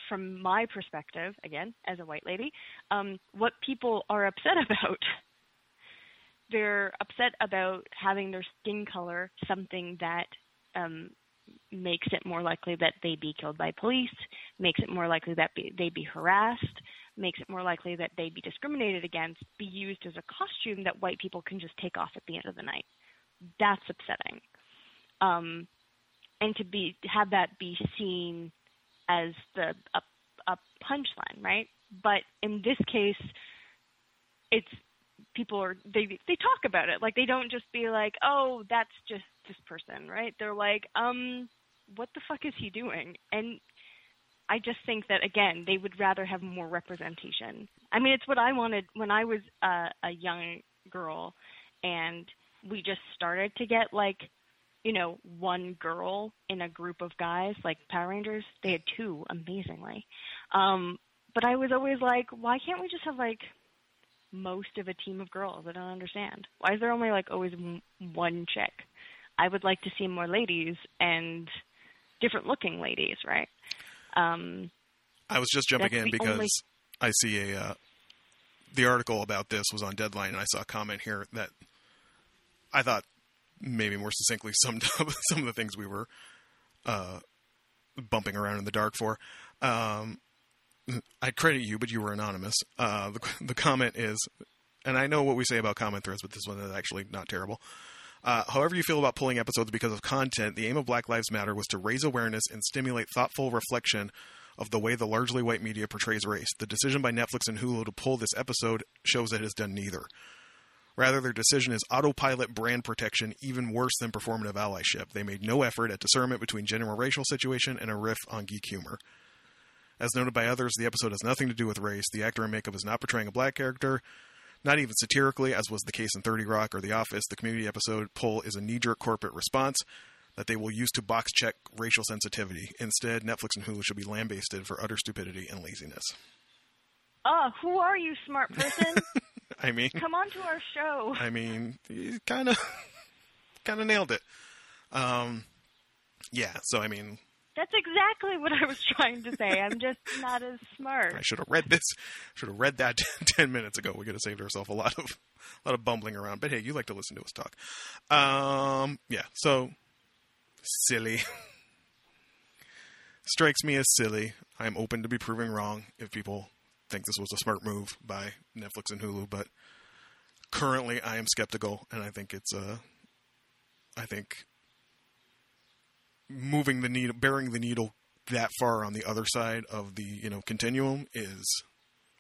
from my perspective, again, as a white lady, um, what people are upset about. They're upset about having their skin color something that um, makes it more likely that they be killed by police, makes it more likely that be, they be harassed, makes it more likely that they'd be discriminated against, be used as a costume that white people can just take off at the end of the night. That's upsetting. Um, and to be have that be seen as the a, a punchline, right? But in this case, it's people are they they talk about it like they don't just be like, oh, that's just this person, right? They're like, um, what the fuck is he doing? And I just think that again, they would rather have more representation. I mean, it's what I wanted when I was uh, a young girl, and we just started to get like you know, one girl in a group of guys like Power Rangers. They had two, amazingly. Um, but I was always like, why can't we just have like most of a team of girls? I don't understand. Why is there only like always one chick? I would like to see more ladies and different looking ladies, right? Um, I was just jumping in because only- I see a uh, the article about this was on Deadline, and I saw a comment here that I thought maybe more succinctly summed up some of the things we were uh, bumping around in the dark for. Um, I credit you, but you were anonymous. Uh, the, the comment is, and I know what we say about comment threads, but this one is actually not terrible. Uh, however, you feel about pulling episodes because of content, the aim of Black Lives Matter was to raise awareness and stimulate thoughtful reflection of the way the largely white media portrays race. The decision by Netflix and Hulu to pull this episode shows that it has done neither. Rather, their decision is autopilot brand protection, even worse than performative allyship. They made no effort at discernment between general racial situation and a riff on geek humor. As noted by others, the episode has nothing to do with race. The actor and makeup is not portraying a black character, not even satirically, as was the case in 30 Rock or The Office. The community episode pull is a knee jerk corporate response that they will use to box check racial sensitivity. Instead, Netflix and Hulu should be lambasted for utter stupidity and laziness. oh, who are you, smart person? I mean, Come on to our show. I mean, kind of, kind of nailed it. Um, yeah. So I mean, That's exactly what I was trying to say. I'm just not as smart. I should have read this. Should have read that ten minutes ago. We could have saved ourselves a lot of, a lot of bumbling around. But hey, you like to listen to us talk. Um, yeah. So silly. Strikes me as silly. I am open to be proven wrong if people think this was a smart move by Netflix and Hulu, but currently I am skeptical, and I think it's uh, I think moving the needle, bearing the needle that far on the other side of the you know continuum is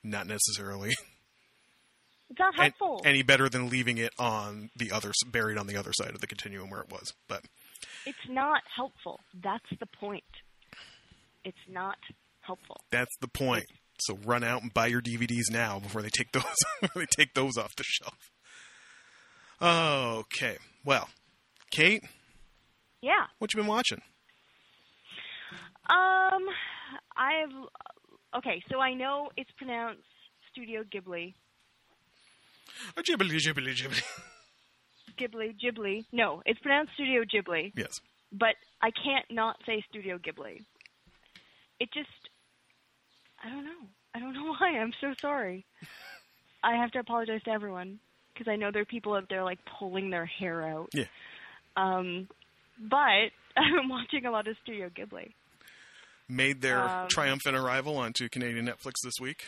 not necessarily It's not helpful. any better than leaving it on the other buried on the other side of the continuum where it was. But it's not helpful. That's the point. It's not helpful. that's the point. So run out and buy your DVDs now before they take those before they take those off the shelf. Okay. Well, Kate, Yeah. what you been watching? Um, I've okay. So I know it's pronounced Studio Ghibli. Oh, Ghibli, Ghibli, Ghibli. Ghibli, Ghibli. No, it's pronounced Studio Ghibli. Yes. but I can't not say Studio Ghibli. It just, I don't know. I don't know why. I'm so sorry. I have to apologize to everyone because I know there are people out there like pulling their hair out. Yeah. Um, but I'm watching a lot of Studio Ghibli. Made their Um, triumphant arrival onto Canadian Netflix this week.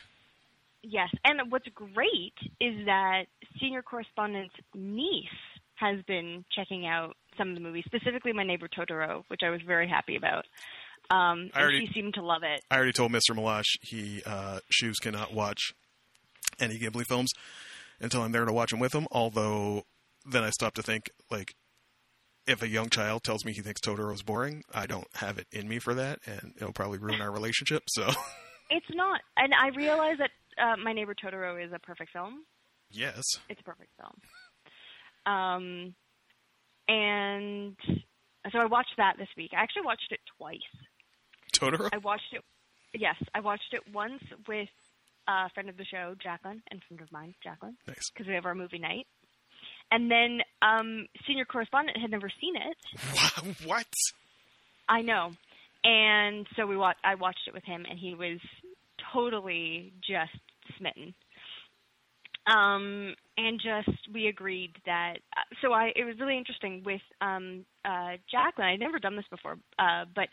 Yes, and what's great is that senior correspondent's niece has been checking out some of the movies, specifically My Neighbor Totoro, which I was very happy about. Um, I and already- she seemed to love it. I already told Mr. Malash he uh, shoes cannot watch any Ghibli films until I'm there to watch them with him. Although then I stop to think like if a young child tells me he thinks Totoro is boring, I don't have it in me for that, and it'll probably ruin our relationship. So It's not, and I realize that uh, My Neighbor Totoro is a perfect film. yes, It's a perfect film. Um, and so I watched that this week. I actually watched it twice. Totoro. I watched it. Yes, I watched it once with a friend of the show, Jacqueline, and friend of mine, Jacqueline, Nice. because we have our movie night. And then um, senior correspondent had never seen it. What? I know. And so we wa- I watched it with him, and he was totally just smitten. Um, and just we agreed that. Uh, so I it was really interesting with um, uh, Jacqueline. I'd never done this before, uh, but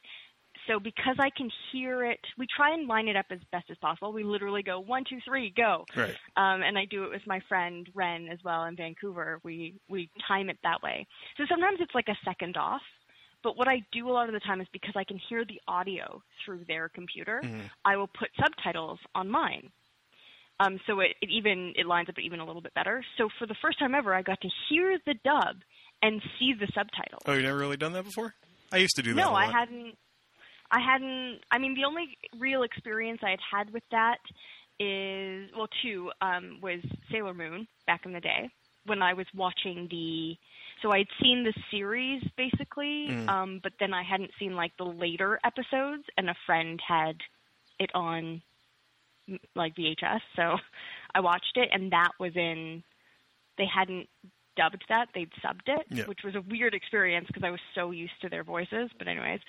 so because I can hear it, we try and line it up as best as possible. We literally go one, two, three, go. Right. Um, and I do it with my friend Ren as well in Vancouver. We we time it that way. So sometimes it's like a second off. But what I do a lot of the time is because I can hear the audio through their computer, I will put subtitles on mine. Um, so it, it even it lines up even a little bit better. So for the first time ever, I got to hear the dub and see the subtitles. Oh, you never really done that before? I used to do that. No, I hadn't. I hadn't. I mean, the only real experience I had had with that is well, two um, was Sailor Moon back in the day when I was watching the. So I'd seen the series basically, Mm. um, but then I hadn't seen like the later episodes, and a friend had it on like VHS, so I watched it, and that was in. They hadn't dubbed that; they'd subbed it, Yeah. which was a weird experience because I was so used to their voices. But anyways,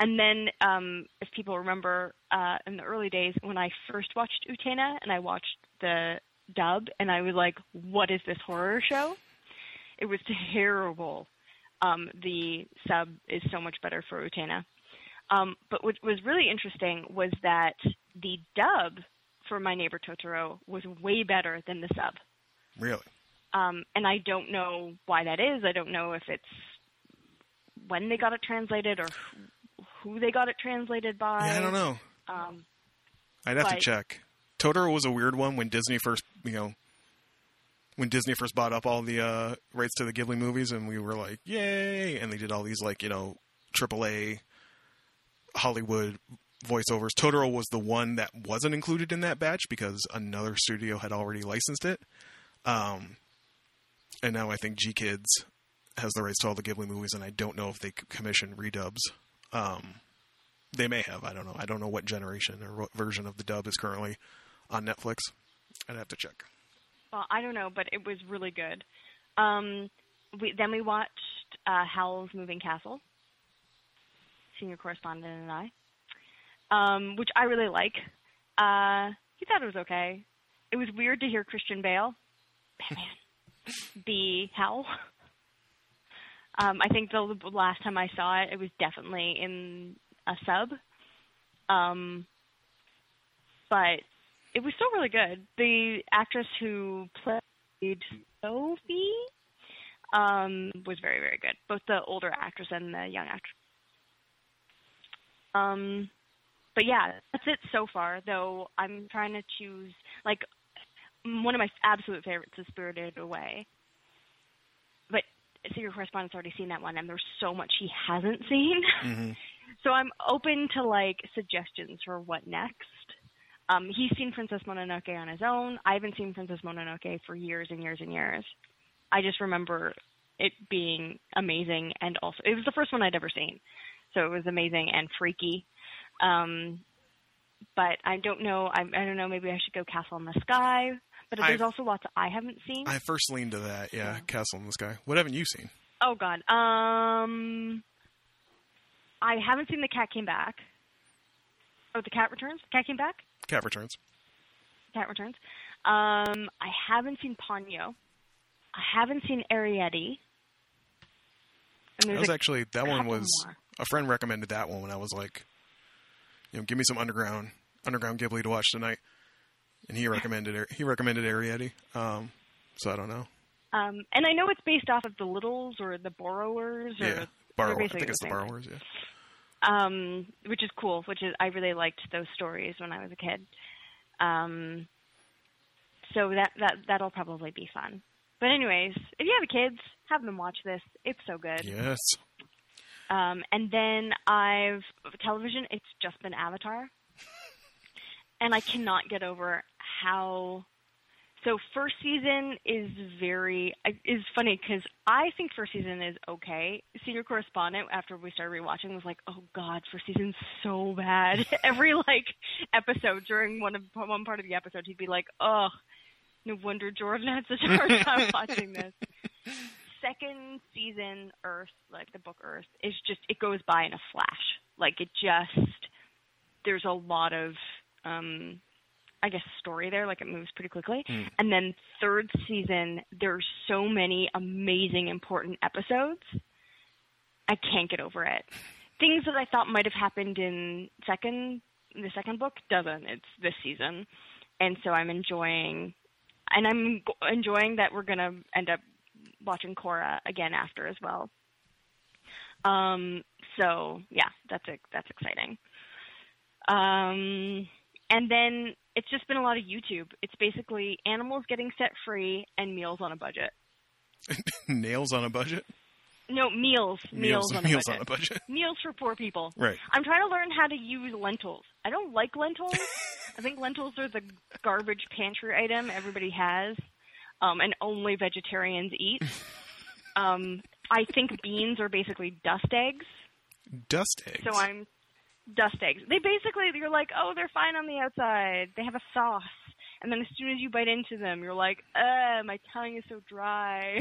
and then um, if people remember uh, in the early days when I first watched Utena and I watched the dub, and I was like, "What is this horror show?" It was terrible. Um, the sub is so much better for Utena. Um, but what was really interesting was that the dub for My Neighbor Totoro was way better than the sub. Really? Um, and I don't know why that is. I don't know if it's when they got it translated or who, they got it translated by. Yeah, I don't know. Um, I'd have to check. Totoro was a weird one when Disney first, you know, when Disney first bought up all the uh, rights to the Ghibli movies, and we were like, "Yay!" And they did all these like you know AAA Hollywood voiceovers. Totoro was the one that wasn't included in that batch because another studio had already licensed it. Um, and now I think GKIDS has the rights to all the Ghibli movies, and I don't know if they commission redubs. Um, they may have. I don't know. I don't know what generation or what version of the dub is currently on Netflix. I'd have to check. well, I don't know, but it was really good. Um, we, then we watched uh, Howl's Moving Castle, senior correspondent and I, um, which I really like. Uh, he thought it was okay. It was weird to hear Christian Bale, Batman, be Howl. Um, I think the, last time I saw it, it was definitely in a sub. Um, but it was still really good. The actress who played Sophie um, was very, very good. Both the older actress and the young actress. Um, but yeah, that's it so far. Though I'm trying to choose like one of my absolute favorites is Spirited Away. But Secret Correspondent's already seen that one, and there's so much he hasn't seen. hmm So I'm open to like suggestions for what next. Um, he's seen Princess Mononoke on his own. I haven't seen Princess Mononoke for years and years and years. I just remember it being amazing, and also it was the first one I'd ever seen, so it was amazing and freaky. Um, but I don't know. I, I don't know. Maybe I should go Castle in the Sky. But there's I've- also lots I haven't seen. I first leaned to that. Yeah, Castle in the Sky. What haven't you seen? Oh God. Um, I haven't seen the cat came back. Oh, the cat returns. Cat came back. Cat Returns. Cat returns. Um, I haven't seen Ponyo. I haven't seen Arrietty. That was actually that one was more. a friend recommended that one when I was like, you know, give me some underground underground Ghibli to watch tonight, and he recommended he recommended Arrietty. Um, so I don't know. Um, and I know it's based off of the Littles or the Borrowers. Or Yeah, borrower. I think it's the the borrowers. Yeah. um, which is cool. Which is I really liked those stories when I was a kid. Um, so that that that'll probably be fun. But anyways, if you have kids, have them watch this. It's so good. Yes. Um, and then I've television. It's just been Avatar, and I cannot get over how. So first season is very is funny because I think first season is okay. Senior correspondent after we started rewatching was like, "Oh God, first season's so bad." Every like episode during one of one part of the episode, he'd be like, "Oh, no wonder Jordan had such a hard time watching this." second season Earth, like the book Earth, is just it goes by in a flash. Like it just there's a lot of um I guess story there, like it moves pretty quickly. And then third season, there's so many amazing important episodes. I can't get over it. Things that I thought might have happened in second the second book doesn't. It's this season. And so I'm enjoying and I'm enjoying that we're going to end up watching Korra again after as well. Um, so yeah, that's a, that's exciting. Um, and then it's just been a lot of YouTube. It's basically animals getting set free and meals on a budget. Nails on a budget. No, meals, meals, on, a meals budget. on a budget. Meals for poor people. Right. I'm trying to learn how to use lentils. I don't like lentils. I think lentils are the garbage pantry item everybody has, um, and only vegetarians eat. Um, I think beans are basically dust eggs. Dust eggs. So I'm dust eggs. They basically you're like, oh, they're fine on the outside. They have a sauce, and then as soon as you bite into them, you're like, uh, my tongue is so dry.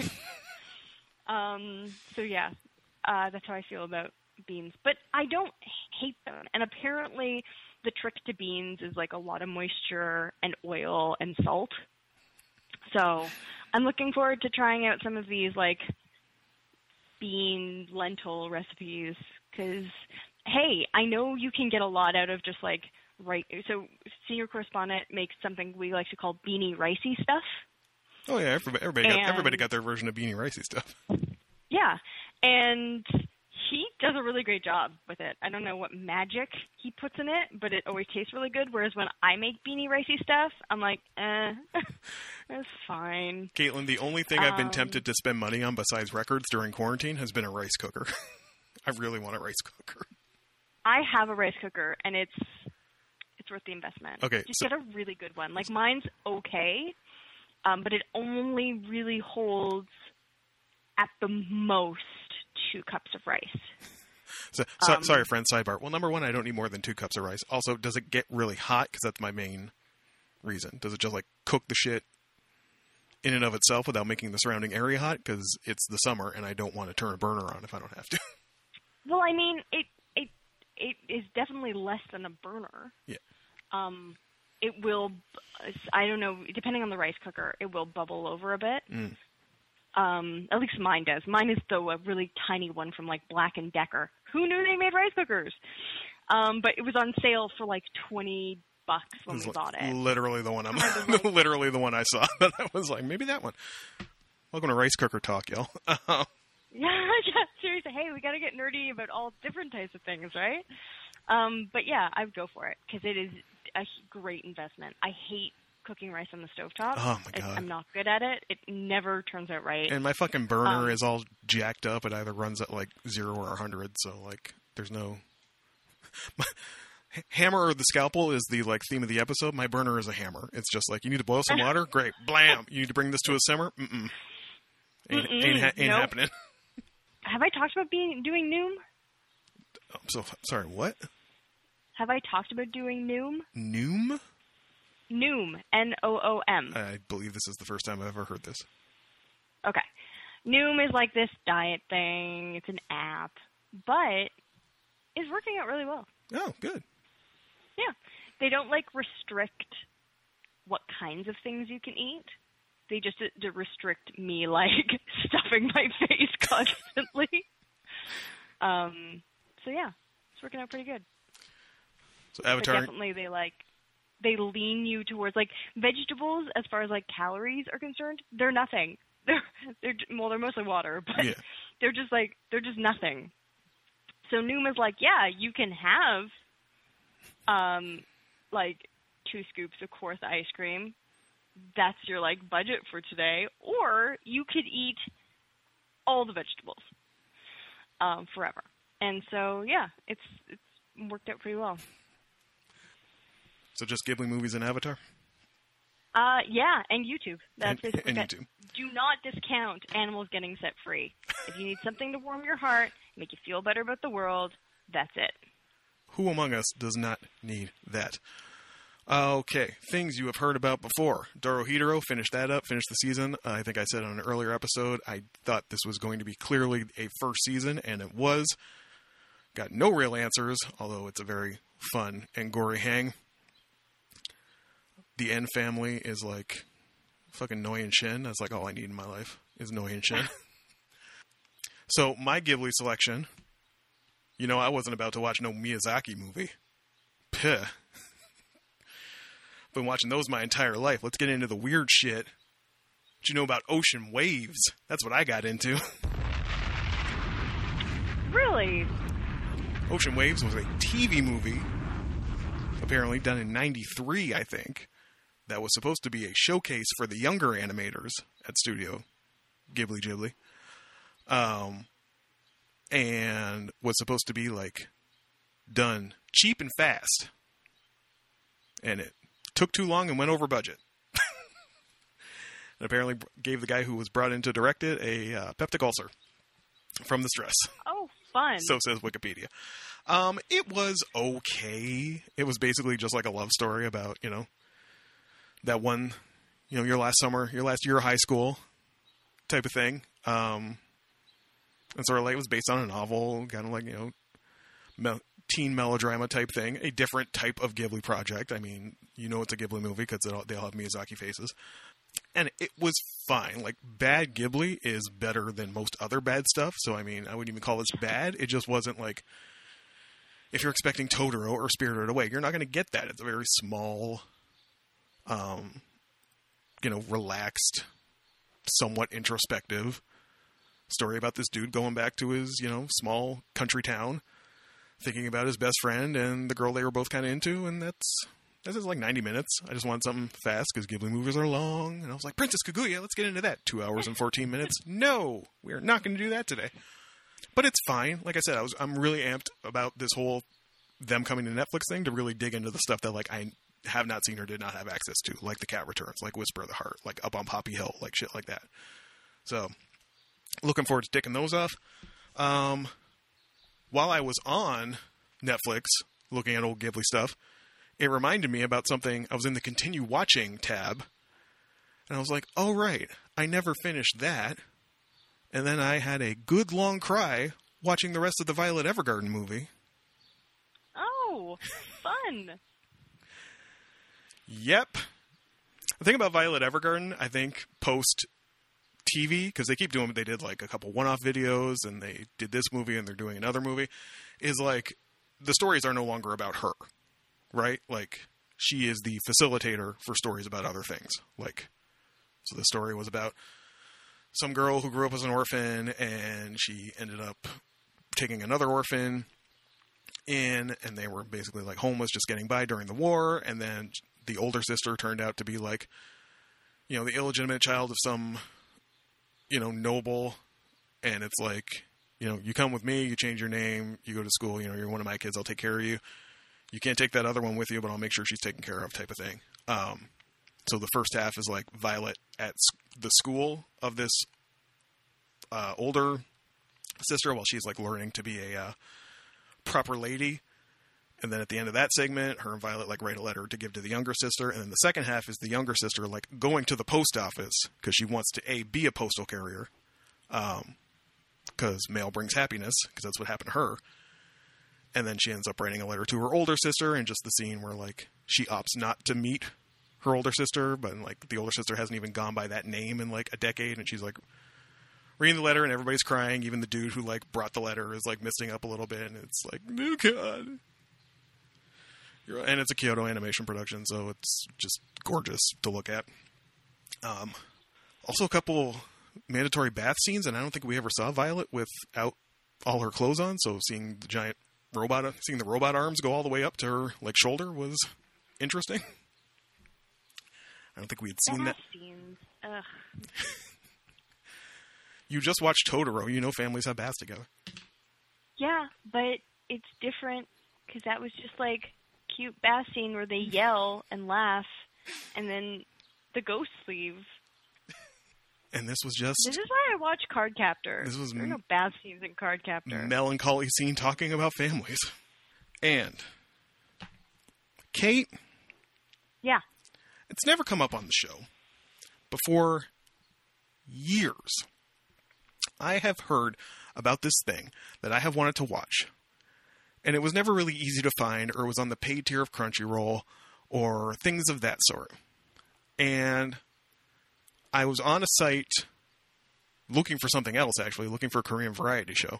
um. So yeah, uh, that's how I feel about beans. But I don't hate them. And apparently, the trick to beans is like a lot of moisture and oil and salt. So I'm looking forward to trying out some of these like bean lentil recipes because hey, I know you can get a lot out of just like right. So senior correspondent makes something we like to call beanie ricey stuff. oh yeah, everybody, everybody, got, everybody got their version of beanie ricey stuff. Yeah, and he does a really great job with it. I don't know what magic he puts in it, but it always tastes really good. Whereas when I make beanie ricey stuff, I'm like, eh, it's fine. Caitlin, the only thing I've been Um, tempted to spend money on besides records during quarantine has been a rice cooker. I really want a rice cooker. I have a rice cooker, and it's it's worth the investment. Okay, just so- get a really good one. Like mine's okay, um, but it only really holds at the most two cups of rice. So, so, Um, sorry, friend. Sidebar. Well, number one, I don't need more than two cups of rice. Also, does it get really hot? Because that's my main reason. Does it just like cook the shit in and of itself without making the surrounding area hot? Because it's the summer and I don't want to turn a burner on if I don't have to. Well, I mean, it it is definitely less than a burner. Yeah. Um, it will. I don't know. Depending on the rice cooker, it will bubble over a bit. Mm. Um, at least mine does. Mine is though a really tiny one from like Black and Decker. Who knew they made rice cookers? Um, but it was on sale for like twenty bucks when we li- bought it. Literally the one I'm. Like- literally the one I saw. I was like, maybe that one. Welcome to Rice Cooker Talk, y'all. Yeah, yeah, seriously. Hey, we got to get nerdy about all different types of things, right? Um, but yeah, I would go for it because it is a great investment. I hate cooking rice on the stovetop. Oh, my God. I'm not good at it. It never turns out right. and my fucking burner Um, is all jacked up. It either runs at like zero or a hundred. So like, there's no. Hammer or the scalpel is the like theme of the episode. My burner is a hammer. It's just like you need to boil some water. Great, blam. You need to bring this to a simmer. Mm-mm. Ain't, ain't, ha- ain't nope. happening. Have I talked about being doing Noom? I'm so sorry. What? Have I talked about doing Noom? Noom? Noom, N O O M. I believe this is the first time I've ever heard this. Okay. Noom is like this diet thing. It's an app, but it's working out really well. Oh, good. Yeah. They don't like restrict what kinds of things you can eat. They just uh, to restrict me like stuffing my face constantly. um so yeah, it's working out pretty good. So But Avatar. definitely they like they lean you towards like vegetables as far as like calories are concerned, they're nothing. They're they're well they're mostly water, but Yeah. they're just like they're just nothing. So Noom is like, yeah, you can have um like two scoops of course ice cream. That's your like budget for today. Or you could eat all the vegetables um forever. And so yeah, it's it's worked out pretty well. So just Ghibli movies and Avatar. Uh, yeah, and YouTube. That's And- basically and it. YouTube. Do not discount animals getting set free. if you need something to warm your heart, make you feel better about the world, that's it. Who among us does not need that? Okay, things you have heard about before. Dorohedoro finished that up, finished the season. Uh, I think I said on an earlier episode, I thought this was going to be clearly a first season, and it was. Got no real answers, although it's a very fun and gory hang. The En family is like fucking Noi and Shin. That's like all I need in my life is Noi and Shin. so my Ghibli selection you know, I wasn't about to watch no Miyazaki movie. Puh. Been watching those my entire life. Let's get into the weird shit. What you know about ocean waves? That's what I got into. Really? Ocean Waves was a TV movie, apparently done in 93, I think, that was supposed to be a showcase for the younger animators at Studio Ghibli Ghibli. Um, and was supposed to be like done cheap and fast. And it took too long and went over budget. and apparently gave the guy who was brought in to direct it a uh, peptic ulcer from the stress. Oh, fun. So says Wikipedia. Um, it was okay. It was basically just like a love story about you know that one, you know, your last summer, your last year of high school type of thing. Um, and sort of like it was based on a novel, kind of like you know, teen melodrama type thing, a different type of Ghibli project. I mean, you know, it's a Ghibli movie because they all have Miyazaki faces, and it was fine. Like bad Ghibli is better than most other bad stuff. So I mean, I wouldn't even call this bad. It just wasn't like if you're expecting Totoro or Spirited Away, you're not going to get that. It's a very small, um, you know, relaxed, somewhat introspective story about this dude going back to his, you know, small country town, thinking about his best friend and the girl they were both kind of into, and that's this is like 90 minutes. I just wanted something fast because Ghibli movies are long, and I was like, Princess Kaguya, let's get into that. Two hours and 14 minutes. No, we are not going to do that today. But it's fine. Like I said, I was I'm really amped about this whole them coming to Netflix thing to really dig into the stuff that like I have not seen or did not have access to, like The Cat Returns, like Whisper of the Heart, like Up on Poppy Hill, like shit like that. So, looking forward to ticking those off. Um, while I was on Netflix looking at old Ghibli stuff, it reminded me about something. I was in the continue watching tab, and I was like, "Oh right, I never finished that." And then I had a good long cry watching the rest of the Violet Evergarden movie. oh, fun. Yep. The thing about Violet Evergarden, I think post TV, because they keep doing, they did like a couple one-off videos, and they did this movie, and they're doing another movie, is like the stories are no longer about her, right? Like she is the facilitator for stories about other things. Like, so the story was about some girl who grew up as an orphan, and she ended up taking another orphan in, and they were basically like homeless, just getting by during the war, and then the older sister turned out to be like, you know, the illegitimate child of some, you know, noble, and it's like, you know, you come with me, you change your name, you go to school, you know, you're one of my kids, I'll take care of you. You can't take that other one with you, but I'll make sure she's taken care of, type of thing. Um, so the first half is like Violet at the school of this uh, older sister while she's like learning to be a uh, proper lady. And then at the end of that segment, her and Violet like write a letter to give to the younger sister. And then the second half is the younger sister like going to the post office because she wants to a be a postal carrier, um, because mail brings happiness because that's what happened to her. And then she ends up writing a letter to her older sister, and just the scene where like she opts not to meet her older sister, but like the older sister hasn't even gone by that name in like a decade, and she's like reading the letter and everybody's crying. Even the dude who like brought the letter is like misting up a little bit, and it's like, oh god. You're- And it's a Kyoto animation production, so it's just gorgeous to look at. Um, also, a couple mandatory bath scenes, and I don't think we ever saw Violet without all her clothes on. So seeing the giant robot, seeing the robot arms go all the way up to her like shoulder was interesting. I don't think we had seen that. Scenes. Ugh. You just watched Totoro. You know families have baths together. Yeah, but it's different because that was just like cute bath scene where they yell and laugh, and then the ghosts leave. And this was just This is why I watch Card Captor. This was there are no bath scenes in Card Captor. melancholy scene talking about families. And Kate, yeah. it's never come up on the show. before years, I have heard about this thing that I have wanted to watch. And it was never really easy to find, or was on the paid tier of Crunchyroll, or things of that sort. And I was on a site looking for something else, actually, looking for a Korean variety show.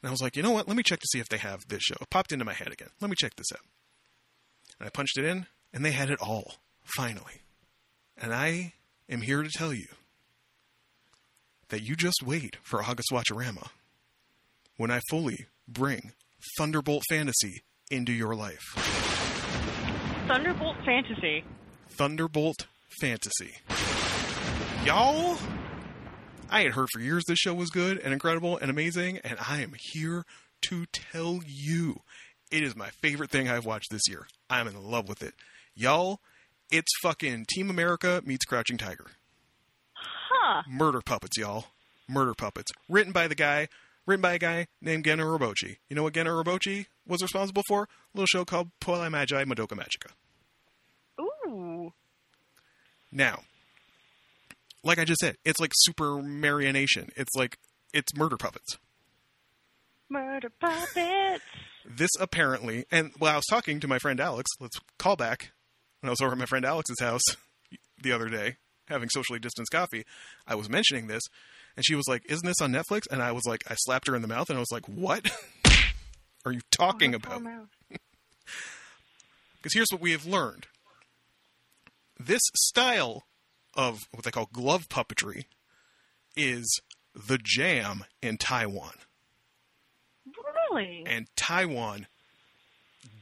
And I was like, you know what? Let me check to see if they have this show. It popped into my head again. Let me check this out. And I punched it in, and they had it all, finally. And I am here to tell you that you just wait for August when I fully bring Thunderbolt Fantasy into your life. Thunderbolt Fantasy. Thunderbolt Fantasy. Y'all, I had heard for years this show was good and incredible and amazing, and I am here to tell you it is my favorite thing I've watched this year. I'm in love with it. Y'all, it's fucking Team America meets Crouching Tiger. Huh. Murder puppets, y'all. Murder puppets. Written by the guy, written by a guy named Gen Urobuchi. You know what Gen Urobuchi was responsible for? A little show called Puella Magi Madoka Magica. Ooh. Now, like I just said, it's like super marionation. It's like it's murder puppets. Murder puppets. This apparently, and while I was talking to my friend Alex, let's call back when I was over at my friend Alex's house the other day having socially distanced coffee, I was mentioning this, and she was like, "Isn't this on Netflix?" And I was like, I slapped her in the mouth, and I was like, "What are you talking Oh, about?" Because here's what we have learned: this style of what they call glove puppetry is the jam in Taiwan. Really? And Taiwan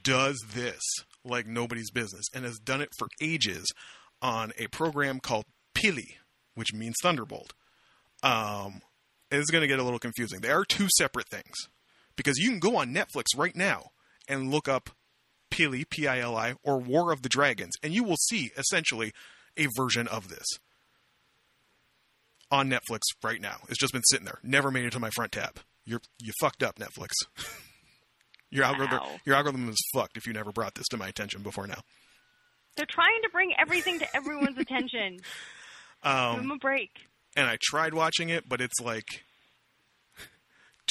does this like nobody's business and has done it for ages on a program called Pili, which means Thunderbolt. Um, it's going to get a little confusing. They are two separate things because you can go on Netflix right now and look up Pili, P I L I, or War of the Dragons, and you will see essentially a version of this on Netflix right now. It's just been sitting there, never made it to my front tab. You're you fucked up, Netflix. your algorithm, Wow. your algorithm is fucked if you never brought this to my attention before now. They're trying to bring everything to everyone's attention. Give Um, them a break. And I tried watching it, but it's like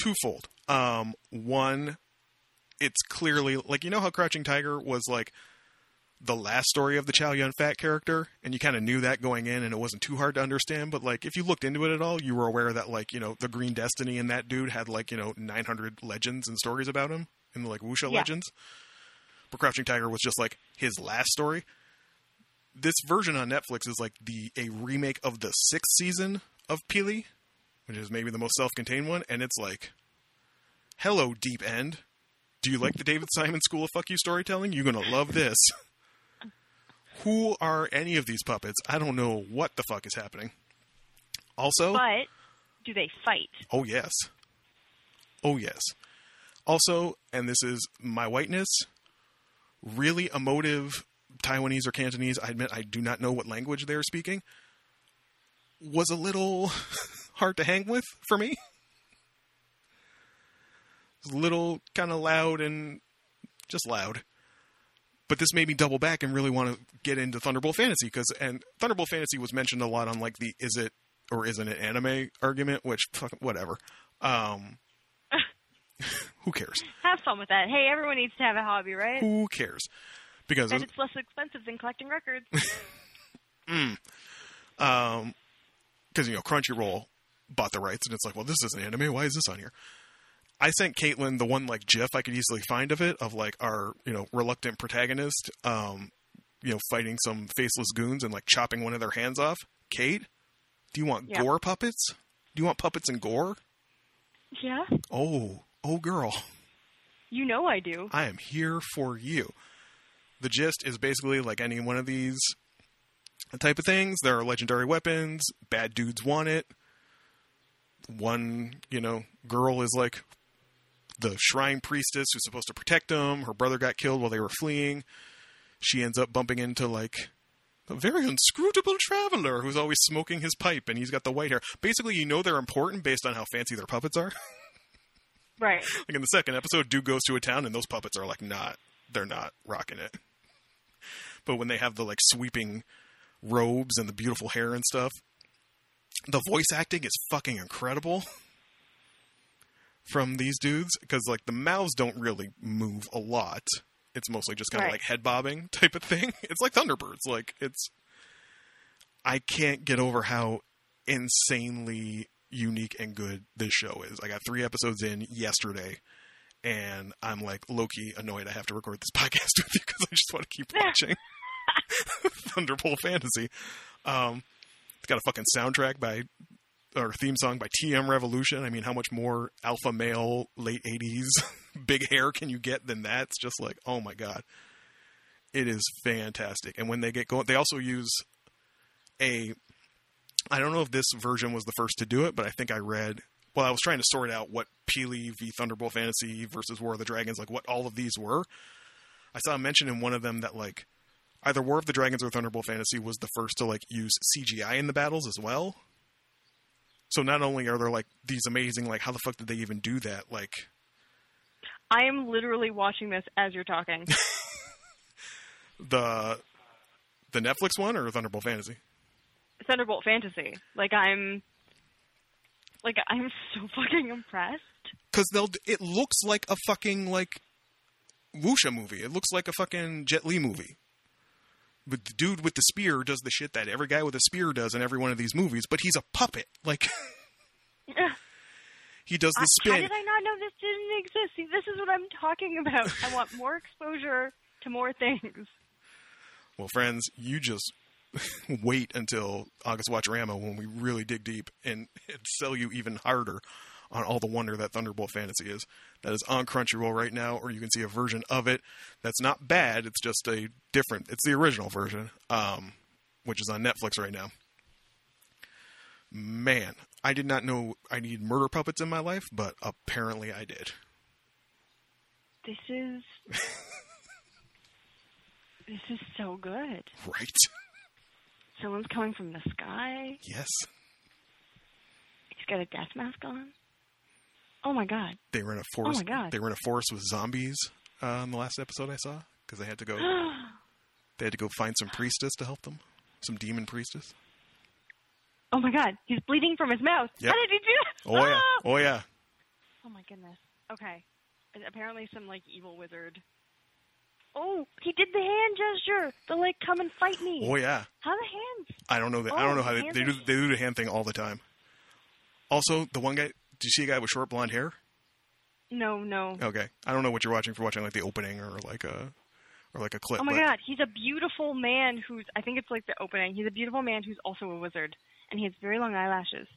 twofold. Um, one, it's clearly like you know how Crouching Tiger was like the last story of the Chow Yun Fat character, and you kind of knew that going in, and it wasn't too hard to understand. But like if you looked into it at all, you were aware that like you know the Green Destiny and that dude had like you know 900 legends and stories about him in like wuxia Yeah. legends. But Crouching Tiger was just like his last story. This version on Netflix is like the a remake of the sixth season of Pili, which is maybe the most self-contained one, and it's like, hello, Deep End. Do you like the David Simon School of Fuck You storytelling? You're gonna love this. Who are any of these puppets? I don't know what the fuck is happening. Also, But do they fight? Oh yes. Oh yes. Also, and this is my whiteness, really emotive Taiwanese or Cantonese, I admit I do not know what language they're speaking, was a little hard to hang with for me. It was a little kind of loud and just loud. But this made me double back and really want to get into Thunderbolt Fantasy because and Thunderbolt Fantasy was mentioned a lot on like the is it or isn't it anime argument, which fuck, whatever. Um, who cares? Have fun with that. Hey, everyone needs to have a hobby, right? Who cares? Because And it's less expensive than collecting records. um, because you know Crunchyroll bought the rights, and it's like, well, this is an anime. Why is this on here? I sent Caitlin the one like GIF I could easily find of it of like our you know reluctant protagonist, um, you know, fighting some faceless goons and like chopping one of their hands off. Kate, do you want Yeah. gore puppets? Do you want puppets and gore? yeah, Oh, oh, girl. you know I do. I am here for you. The gist is basically like any one of these type of things. There are legendary weapons. Bad dudes want it. One, you know, girl is like the shrine priestess who's supposed to protect them. Her brother got killed while they were fleeing. She ends up bumping into like a very inscrutable traveler who's always smoking his pipe and he's got the white hair. Basically, you know they're important based on how fancy their puppets are. Right. Like in the second episode, dude goes to a town and those puppets are like not, they're not rocking it. But when they have the like sweeping robes and the beautiful hair and stuff, the voice acting is fucking incredible from these dudes because like the mouths don't really move a lot. It's mostly just kind of Right. like head bobbing type of thing. It's like Thunderbirds. Like it's, I can't get over how insanely unique and good this show is. I got three episodes in yesterday, and I'm like lowkey annoyed I have to record this podcast with you because I just want to keep watching Thunderbolt Fantasy. Um, it's got a fucking soundtrack by or theme song by TM Revolution. I mean, how much more alpha male late '80s big hair can you get than that? It's just like, oh my god, it is fantastic. And when they get going, they also use a I don't know if this version was the first to do it, but I think I read. Well, I was trying to sort out what Pili v Thunderbolt Fantasy versus War of the Dragons, like what all of these were. I saw a mention in one of them that like either War of the Dragons or Thunderbolt Fantasy was the first to like use CGI in the battles as well. So not only are there like these amazing, like how the fuck did they even do that? Like I am literally watching this as you're talking. the the Netflix one or Thunderbolt Fantasy? Thunderbolt Fantasy. Like I'm, like I'm so fucking impressed. Because they'll it looks like a fucking like Wuxia movie. It looks like a fucking Jet Li movie. But the dude with the spear does the shit that every guy with a spear does in every one of these movies, but he's a puppet. Like he does the I- How did I not know this didn't exist? See, this is what I'm talking about. I want more exposure to more things. Well, friends, you just wait until August Watch Rama when we really dig deep and, and sell you even harder on all the wonder that Thunderbolt Fantasy is. That is on Crunchyroll right now, or you can see a version of it that's not bad. It's just a different. It's the original version, um, which is on Netflix right now. Man, I did not know I need murder puppets in my life, but apparently I did. This is this is so good. Right? Someone's coming from the sky. Yes. He's got a death mask on. Oh my god. They were in a forest. Oh my God. They were in a forest with zombies uh, in the last episode I saw because they had to go. they had to go find some priestess to help them, some demon priestess. Oh my god. He's bleeding from his mouth. Yep. How did he do that? Oh yeah, Ah! oh yeah. Oh my goodness. Okay. Apparently some like evil wizard. Oh, he did the hand gesture. The like come and fight me. Oh yeah. How the hands? I don't know that. I don't Oh, know how they, they do. They do the hand thing all the time. Also, the one guy. Do you see a guy with short blonde hair? No, no. Okay, I don't know what you're watching for watching like the opening or like a or like a clip. Oh my but god, he's a beautiful man who's I think it's like the opening. He's a beautiful man who's also a wizard. And he has very long eyelashes.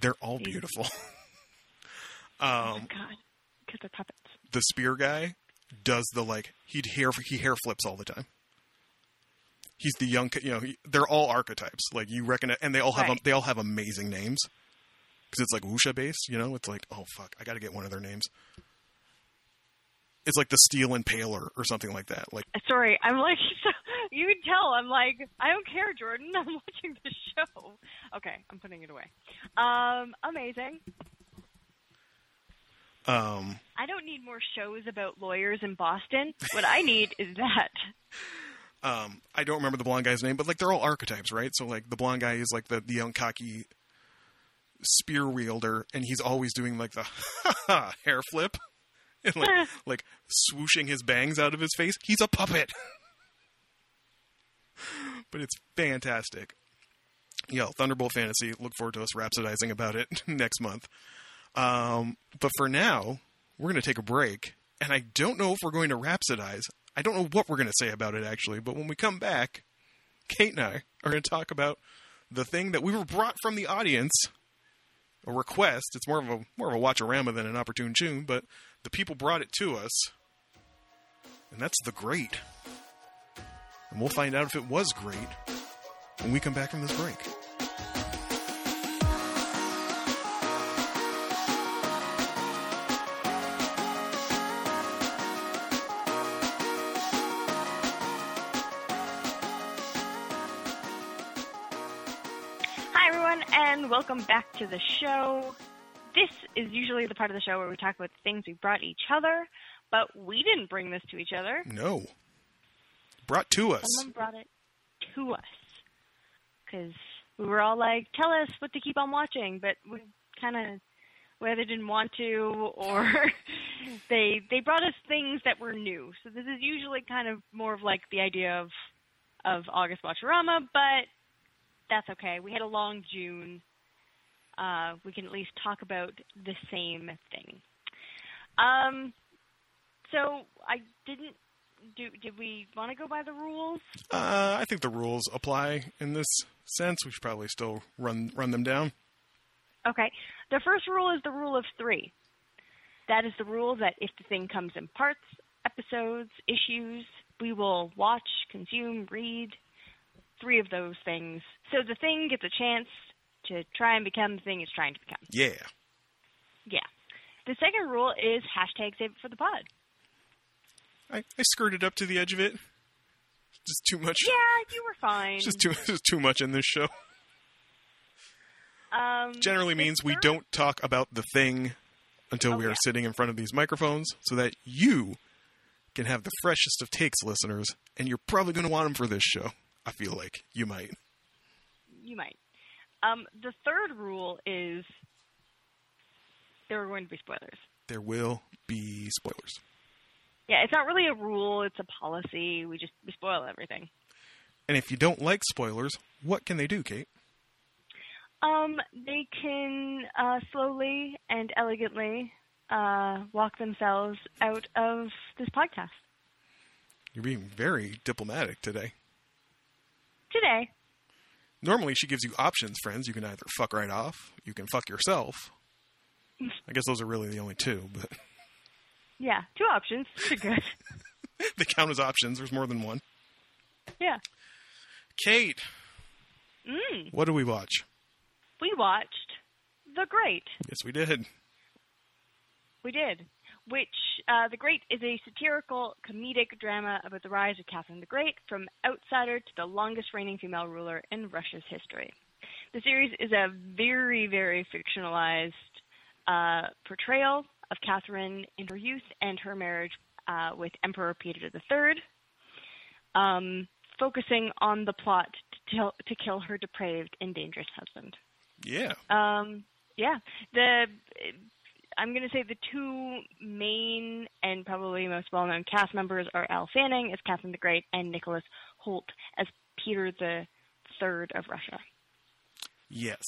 They're all beautiful. oh um, my god. Because they're puppets. the spear guy does the like he'd hair he hair flips all the time. He's the young, you know. He, they're all archetypes. Like you reckon, and they all have Right. they all have amazing names because it's like Wuxia based. You know, it's like oh fuck, I got to get one of their names. It's like the Steel Impaler or something like that. Like Sorry, I'm like so, you can tell I'm like I don't care, Jordan. I'm watching the show. Okay, I'm putting it away. Um, amazing. Um, I don't need more shows about lawyers in Boston. What I need is that. um, I don't remember the blonde guy's name, but like they're all archetypes, right? So like the blonde guy is like the the young cocky spear wielder, and he's always doing like the hair flip and like like swooshing his bangs out of his face. He's a puppet, but it's fantastic. Yo, Thunderbolt Fantasy. Look forward to us rhapsodizing about it next month. Um, but for now, we're going to take a break, and I don't know if we're going to rhapsodize. I don't know what we're going to say about it actually. But when we come back, Kate and I are going to talk about the thing that we were brought from the audience a request. It's more of a more of a watchorama than an opportune tune, but the people brought it to us, and that's the great. And we'll find out if it was great when we come back from this break. Everyone, welcome back to the show. This is usually the part of the show where we talk about the things we brought each other, but we didn't bring this to each other. No, brought to us. Someone brought it to us because we were all like, "Tell us what to keep on watching," but we kind of whether didn't want to or they they brought us things that were new. So this is usually kind of more of like the idea of of August Watcherama, but that's okay. We had a long June. Uh, we can at least talk about the same thing. Um, so I didn't do. Did we want to go by the rules? Uh, I think the rules apply in this sense. We should probably still run run them down. Okay. The first rule is the rule of three. That is the rule that if the thing comes in parts, episodes, issues, we will watch, consume, read three of those things. So the thing gets a chance to try and become the thing it's trying to become. Yeah. Yeah. The second rule is hashtag save it for the pod. I, I skirted up to the edge of it. Just too much. Yeah, you were fine. Just too just too much in this show. Um, Generally means we don't talk about the thing until Oh, we are yeah. sitting in front of these microphones so that you can have the freshest of takes, listeners, and you're probably going to want them for this show. I feel like you might. You might. Um, the third rule is there are going to be spoilers. There will be spoilers. Yeah, it's not really a rule; it's a policy. We just we spoil everything. And if you don't like spoilers, what can they do, Kate? Um, they can uh, slowly and elegantly uh, walk themselves out of this podcast You're being very diplomatic today. today. Normally, she gives you options, friends. You can either fuck right off, you can fuck yourself. I guess those are really the only two, but Yeah, two options. They're good. they count as options. There's more than one. yeah. Kate, Mm. what do we watch? We watched The Great. Yes, we did. We did. Which, uh, The Great is a satirical comedic drama about the rise of Catherine the Great from outsider to the longest reigning female ruler in Russia's history. The series is a very, very fictionalized uh, portrayal of Catherine in her youth and her marriage uh, with Emperor Peter III, um, focusing on the plot to, till, to kill her depraved and dangerous husband. Yeah. Um, yeah, the I'm going to say the two main and probably most well-known cast members are Elle Fanning as Catherine the Great and Nicholas Hoult as Peter the Third of Russia. Yes.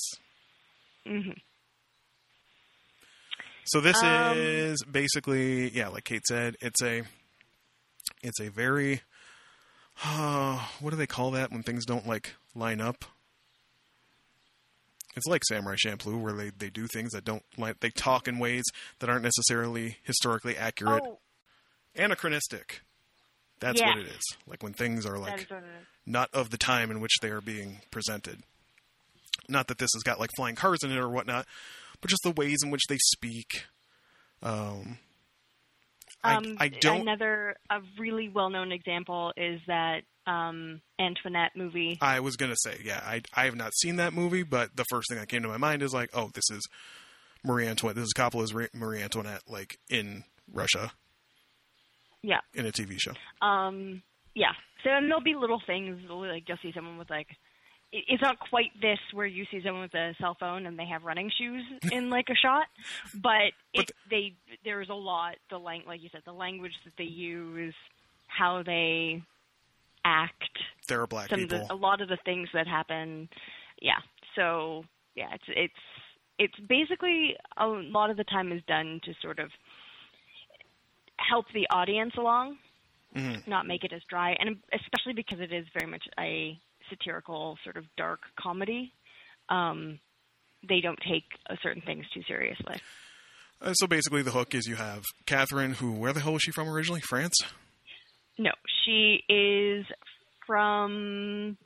hmm So this Um, is basically, yeah, like Kate said, it's a, it's a very, uh, what do they call that when things don't like line up? It's like Samurai Champloo, where they, they do things that don't like they talk in ways that aren't necessarily historically accurate, Oh, anachronistic. That's Yeah. what it is. Like when things are like is what it is. not of the time in which they are being presented. Not that this has got like flying cars in it or whatnot, but just the ways in which they speak. Um, I, Um, I don't. Another a really well-known example is that um, Antoinette movie. I was gonna say, yeah, I I have not seen that movie, but the first thing that came to my mind is like, oh, this is Marie Antoinette. This is Coppola's Marie Antoinette, like in Russia Yeah. in a TV show. Um, yeah. So and there'll be little things like you'll see someone with like it's not quite this where you see someone with a cell phone and they have running shoes in like a shot, but, But it, they there's a lot the lang like you said the language that they use, how they act, There are black some of people. the, a lot of the things that happen. Yeah. So yeah, it's it's it's basically a lot of the time is done to sort of help the audience along, Mhm. not make it as dry, and especially because it is very much a satirical sort of dark comedy. Um, they don't take uh, certain things too seriously. Uh, so basically, the hook is you have Catherine, who where the hell was she from originally? France. No, she is from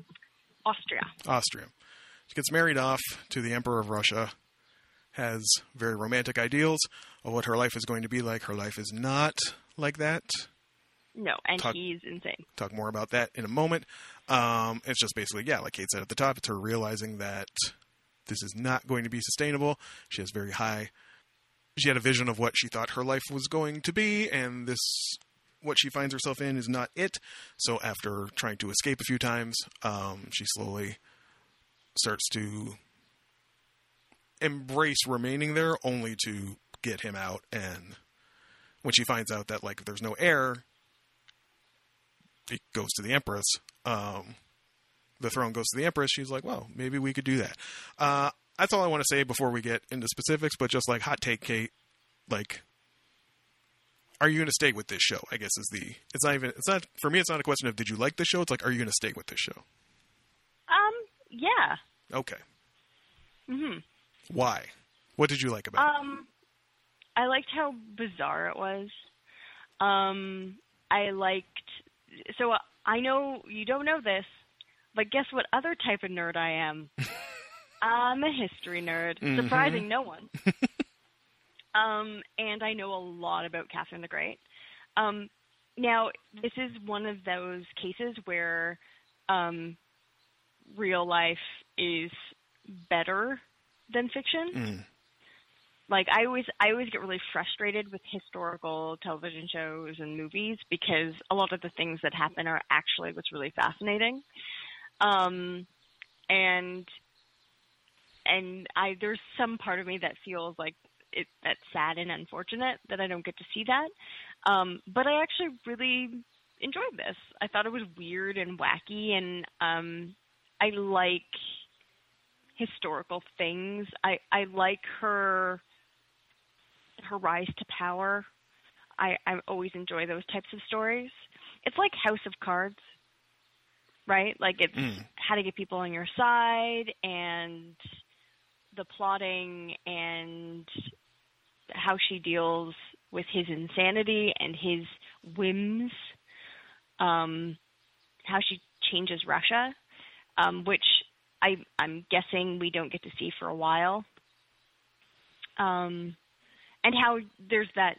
Austria. Austria. She gets married off to the Emperor of Russia, has very romantic ideals of what her life is going to be like. Her life is not like that. No, and Talk- he's insane. Talk more about that in a moment. Um, it's just basically, yeah, like Kate said at the top, it's her realizing that this is not going to be sustainable. She has very high. She had a vision of what she thought her life was going to be, and this, what she finds herself in, is not it. So after trying to escape a few times, um, she slowly starts to embrace remaining there, only to get him out. And when she finds out that like there's no heir, it goes to the Empress. Um, the throne goes to the Empress. She's like, well, maybe we could do that. Uh, that's all I want to say before we get into specifics. But just like hot take, Kate, like, are you going to stay with this show? I guess is the. It's not even. It's not for me. It's not a question of did you like the show. It's like, are you going to stay with this show? Um, yeah. Okay. Mhm. Why? What did you like about it? Um, I liked how bizarre it was. Um, I liked. So uh, I know you don't know this, but guess what other type of nerd I am? I'm a history nerd, Mhm. surprising no one. um, and I know a lot about Catherine the Great. Um, now, this is one of those cases where um, real life is better than fiction. Mm. Like I always I always get really frustrated with historical television shows and movies because a lot of the things that happen are actually what's really fascinating. Um and and I there's some part of me that feels like it that's sad and unfortunate that I don't get to see that. Um but I actually really enjoyed this. I thought it was weird and wacky and um I like historical things. I I like her her rise to power. I I always enjoy those types of stories. It's like House of Cards, right? Like it's Mm. how to get people on your side and the plotting and how she deals with his insanity and his whims. Um, how she changes Russia, um, which I, I'm guessing we don't get to see for a while. Um, and how there's that,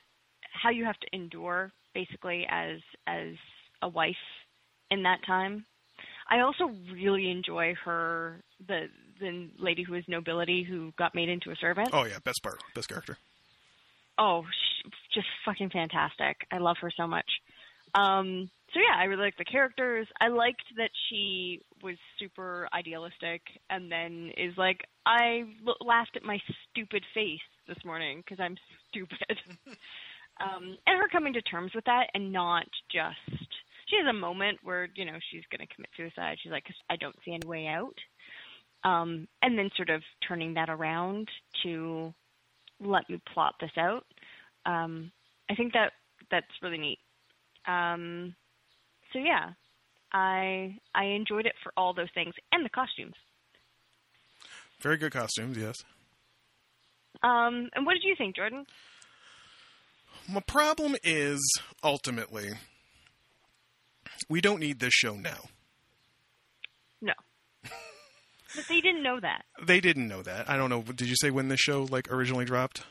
how you have to endure basically as as a wife in that time. I also really enjoy her, the the lady who is nobility who got made into a servant. Oh yeah, best part, best character. Oh, just fucking fantastic. I love her so much. Um, so yeah, I really like the characters. I liked that she was super idealistic and then is like, I l- laughed at my stupid face this morning because I'm stupid. um, and her coming to terms with that and not just, she has a moment where, you know, she's going to commit suicide. She's like, I don't see any way out. Um, and then sort of turning that around to let me plot this out. Um, I think that that's really neat. Um, so yeah, I I enjoyed it for all those things and the costumes. Very good costumes, yes. Um, and what did you think, Jordan? My problem is ultimately we don't need this show now. No, but they didn't know that. They didn't know that. I don't know. Did you say when this show like originally dropped?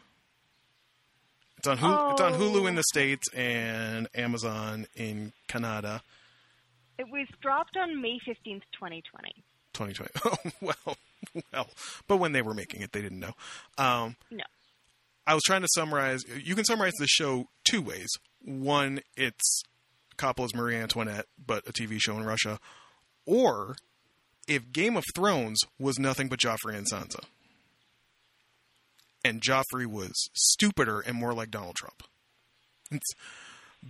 It's on Hulu, it's on Hulu in the states and Amazon in Canada. It was dropped on May fifteenth, twenty twenty. 2020. Oh well, well. But when they were making it, they didn't know. Um, No. I was trying to summarize. You can summarize the show two ways. One, it's Coppola's Marie Antoinette, but a TV show in Russia. Or if Game of Thrones was nothing but Joffrey and Sansa, and Joffrey was stupider and more like Donald Trump. It's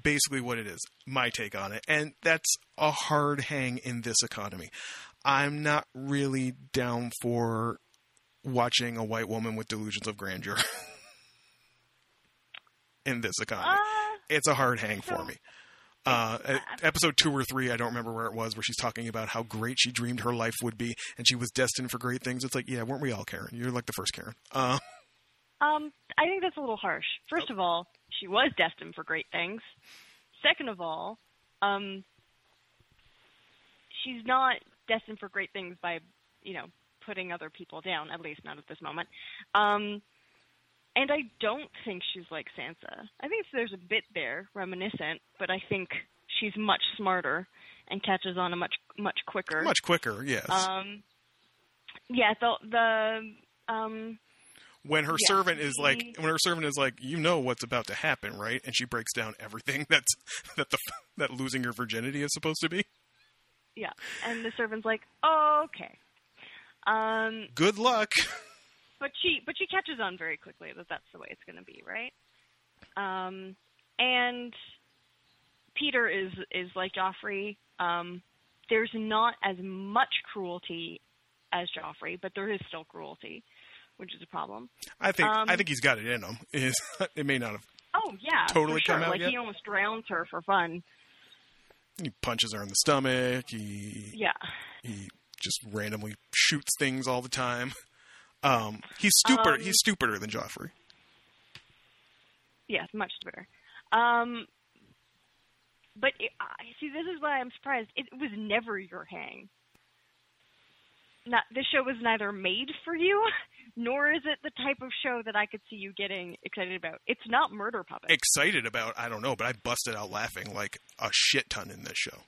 basically what it is. My take on it, and that's a hard hang in this economy. I'm not really down for watching a white woman with delusions of grandeur in this economy. Uh, it's a hard hang for so- me. Uh, episode two or three, I don't remember where it was, where she's talking about how great she dreamed her life would be, and she was destined for great things. It's like, yeah, weren't we all, Karen? You're like the first Karen. Uh, um, I think that's a little harsh. First of all, she was destined for great things. Second of all, um, she's not destined for great things by, you know, putting other people down. At least not at this moment. Um, and I don't think she's like Sansa. I think there's a bit there reminiscent, but I think she's much smarter and catches on a much much quicker. much quicker, yes. Um, yeah, the the um, when her yeah, servant is like, when her servant is like, you know what's about to happen, right? And she breaks down everything that's that the that losing your virginity is supposed to be. yeah, and the servant's like, oh, okay. Um, Good luck. but she but she catches on very quickly that that's the way it's going to be, right? Um, and Peter is is like Joffrey. Um, there's not as much cruelty as Joffrey, but there is still cruelty, which is a problem. I think Um, I think he's got it in him. Is it may not have. Oh yeah, Totally sure. come out Like yet? he almost drowns her for fun. He punches her in the stomach. He Yeah. he just randomly shoots things all the time. Um, he's stupider. Um, he's stupider than Joffrey. Yes, much stupider. Um, but it, I see, this is why I'm surprised. It was never your hang. Not this show was neither made for you, nor is it the type of show that I could see you getting excited about. It's not Murder Puppets. Excited about I don't know, but I busted out laughing like a shit ton in this show.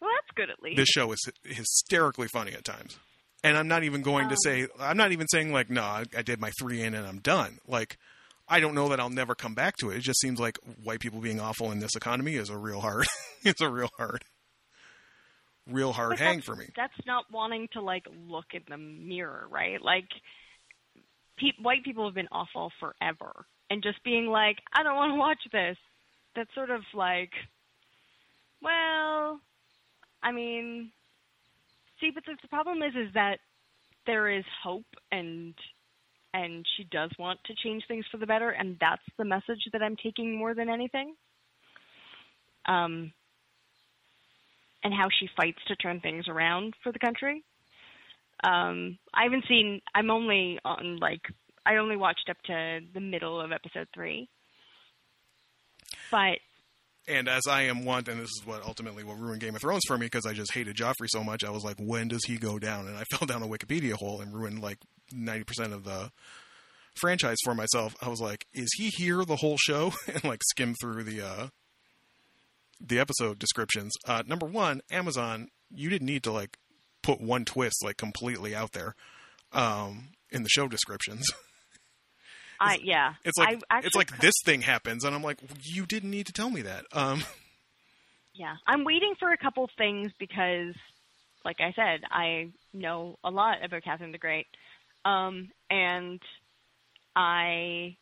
well, that's good at least. This show is hysterically funny at times. And I'm not even going to Um, say I'm not even saying like no, I, I did my three in and I'm done. Like I don't know that I'll never come back to it. It just seems like white people being awful in this economy is a real hard. it's a real hard, real hard hang for me. That's not wanting to like look in the mirror, right? Like, pe- white people have been awful forever, and just being like, I don't want to watch this. That's sort of like, well, I mean, see, but the, the problem is, is that there is hope and and she does want to change things for the better, and that's the message that I'm taking more than anything. Um, and how she fights to turn things around for the country. Um, I haven't seen. I'm only on like I only watched up to the middle of episode three, but And as I am one, and this is what ultimately will ruin Game of Thrones for me because I just hated Joffrey so much. I was like, when does he go down? And I fell down a Wikipedia hole and ruined like ninety percent of the franchise for myself. I was like, is he here the whole show? and like skim through the uh, the episode descriptions. Uh, number one, Amazon, you didn't need to like put one twist like completely out there um, in the show descriptions. I yeah, It's like I actually it's like this thing happens, and I'm like, you didn't need to tell me that. Um, Yeah, I'm waiting for a couple things because, like I said, I know a lot about Catherine the Great, um, and I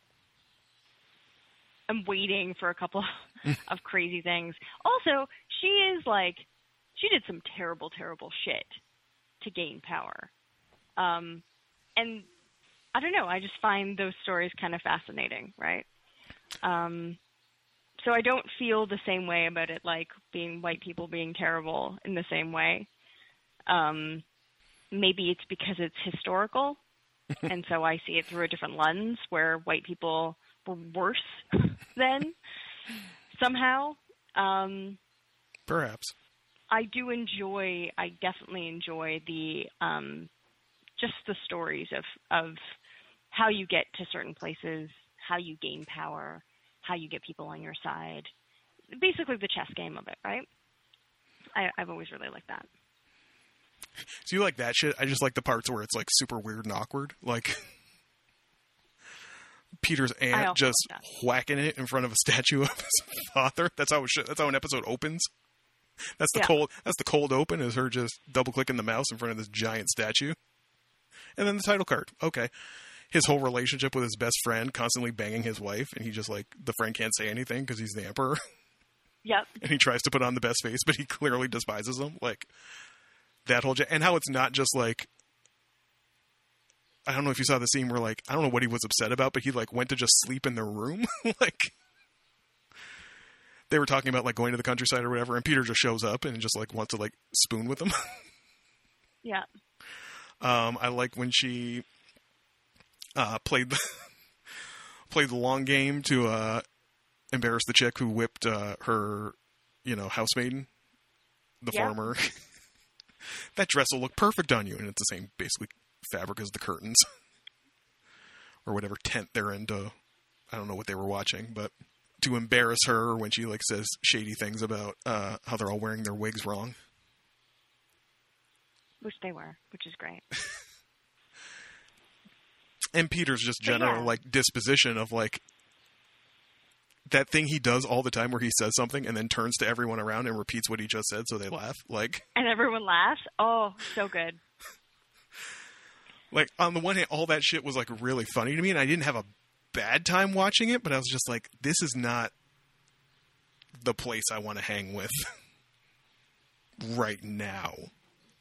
am waiting for a couple of crazy things. Also, she is like, she did some terrible, terrible shit to gain power, um, and I don't know. I just find those stories kind of fascinating, right? Um, so I don't feel the same way about it, like being white people being terrible in the same way. Um, maybe it's because it's historical, and so I see it through a different lens, where white people were worse than somehow. Um, perhaps. I do enjoy. I definitely enjoy the um, just the stories of of how you get to certain places, how you gain power, how you get people on your side. Basically, the chess game of it, right? I, I've always really liked that. So you like that shit? I just like the parts where it's like super weird and awkward, like Peter's aunt just whacking it in front of a statue of his father. That's how should, that's how an episode opens. That's the Yeah. cold. That's the cold open. Is her just double clicking the mouse in front of this giant statue, and then the title card. Okay, his whole relationship with his best friend, constantly banging his wife, and he just like the friend can't say anything because he's the emperor, Yep. and he tries to put on the best face, but he clearly despises him. Like that whole, and how it's not just like I don't know if you saw the scene where like I don't know what he was upset about, but he like went to just sleep in the room, like they were talking about like going to the countryside or whatever, and Peter just shows up and just like wants to like spoon with them. Yeah. Um, I like when she uh, played the played the long game to uh, embarrass the chick who whipped uh, her, you know, housemaiden, the Yeah. farmer. that dress will look perfect on you, and it's the same basically fabric as the curtains or whatever tent they're in. To I don't know what they were watching, but to embarrass her when she like says shady things about uh, how they're all wearing their wigs wrong. Which they were, which is great. And Peter's just general yeah. like disposition of like that thing he does all the time where he says something and then turns to everyone around and repeats what he just said so they laugh like And everyone laughs. Oh, so good. like on the one hand all that shit was like really funny to me and I didn't have a bad time watching it but I was just like this is not the place I want to hang with right now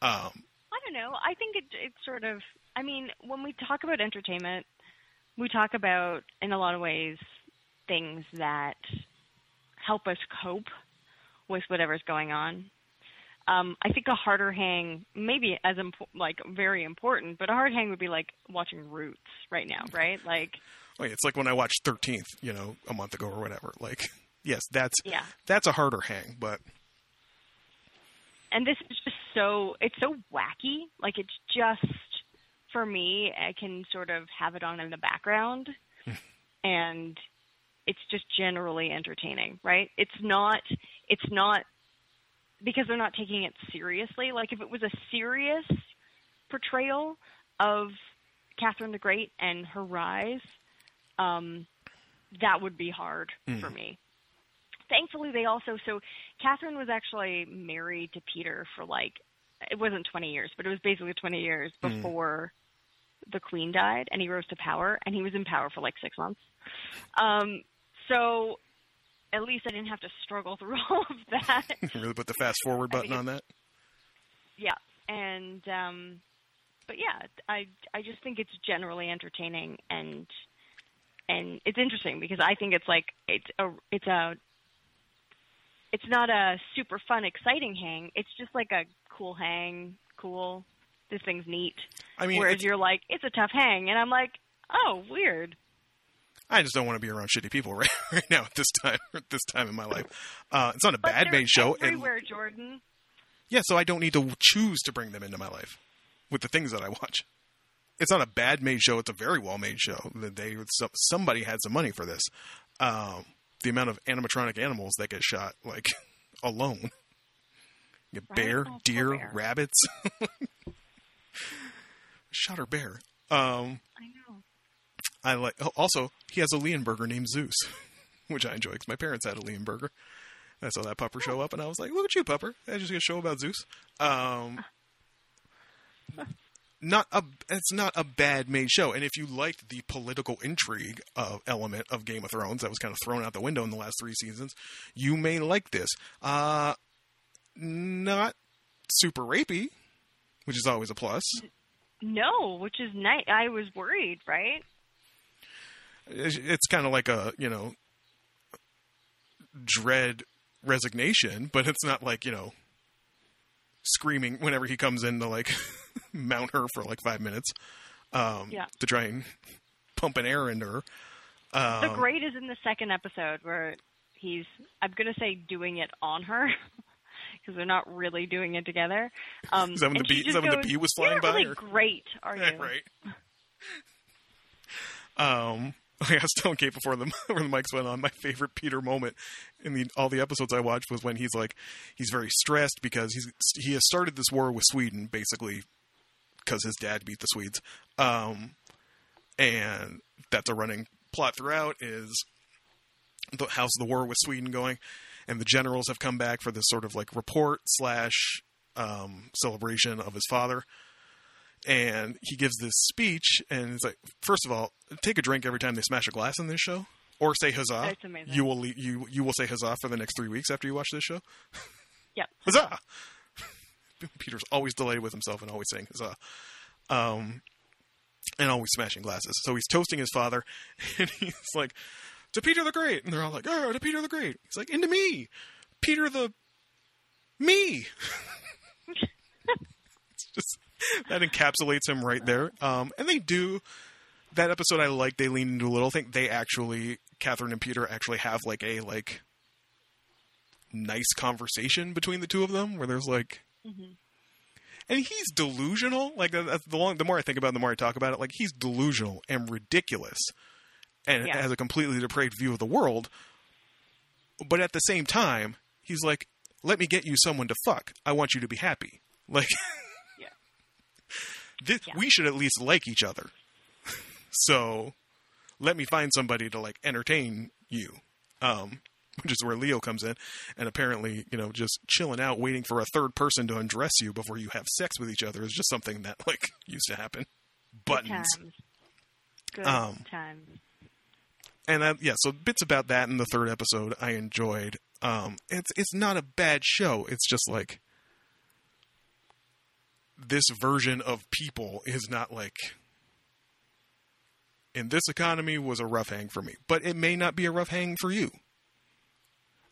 um I don't know. I think it it's sort of. I mean, when we talk about entertainment, we talk about in a lot of ways things that help us cope with whatever's going on. Um, I think a harder hang, maybe as impo- like very important, but a hard hang would be like watching Roots right now, right? Like, oh yeah, it's like when I watched 13th you know a month ago or whatever like yes that's yeah. that's a harder hang but and this is just so it's so wacky like it's just for me i can sort of have it on in the background. And it's just generally entertaining right? It's not it's not because they're not taking it seriously. Like if it was a serious portrayal of Catherine the Great and her rise, um, that would be hard for me. Thankfully, they also so Catherine was actually married to Peter for like it wasn't 20 years, but it was basically 20 years before the Queen died, and he rose to power, and he was in power for like six months. Um, so at least I didn't have to struggle through all of that. really put the fast forward button on that. yeah, and um, but yeah, I I just think it's generally entertaining and and it's interesting because I think it's like it's a it's a it's not a super fun exciting hang. It's just like a cool hang, cool. This thing's neat. I mean, Whereas you're like, it's a tough hang, and I'm like, oh, weird. I just don't want to be around shitty people right, right now at this time at this time in my life. Uh, it's not a But bad made show, and everywhere, Jordan. yeah, so I don't need to choose to bring them into my life with the things that I watch. It's not a bad made show; it's a very well made show. That they somebody had some money for this. Um, the amount of animatronic animals that get shot, like alone, you get Right? bear, Oh, deer, bear. rabbits, shot her bear. Um, I know. I like. Oh, also, he has a Leonberger named Zeus, which I enjoy because my parents had a Leonberger. I saw that pupper show up, and I was like, "Look at you, pupper! I just get a show about Zeus." Um, not a. It's not a bad made show, and if you liked the political intrigue of element of Game of Thrones that was kind of thrown out the window in the last three seasons, you may like this. Uh, not super rapey, which is always a plus. No, which is nice. I was worried, right? it's kind of like a you know dread resignation but it's not like you know screaming whenever he comes in to like mount her for like five minutes um Yeah. to try and pump an heir into her um, the great is in the second episode where he's I'm gonna say doing it on her because they're not really doing it together. Um, Is that when the bee- is that when the bee was "You're flying by, Really or-" great, are you? right um like I was telling Kate before the before the mics went on, my favorite Peter moment in the all the episodes I watched was when he's like he's very stressed because he's he has started this war with Sweden basically because his dad beat the Swedes, um, and that's a running plot throughout is the how's the war with Sweden going, and the generals have come back for this sort of like report slash um, celebration of his father. And he gives this speech and it's like first of all take a drink every time they smash a glass in this show or say huzzah. That's amazing. you will you you will say huzzah for the next three weeks after you watch this show? Yep. huzzah! Peter's always delayed with himself and always saying huzzah. Um and always smashing glasses. So he's toasting his father and he's like to peter the great and they're all like oh to peter the great he's like into me peter the me it's just that encapsulates him right there. Um, and they do that episode. I like. They lean into a little thing. They actually, Catherine and Peter actually have like a like nice conversation between the two of them, where there's like. And he's delusional. Like the long, the more I think about it, the more I talk about it. Like he's delusional and ridiculous, and Yeah. has a completely depraved view of the world. But at the same time, he's like, "Let me get you someone to fuck. I want you to be happy." Like, Yeah. this, Yeah. we should at least like each other. so, let me find somebody to like entertain you. Um, which is where Leo comes in, and apparently, you know, just chilling out, waiting for a third person to undress you before you have sex with each other is just something that like used to happen. Good Buttons. times. Good Um, times. And I, yeah, so bits about that in the third episode I enjoyed. Um, it's it's not a bad show. It's just like this version of people is not like in this economy was a rough hang for me, but it may not be a rough hang for you.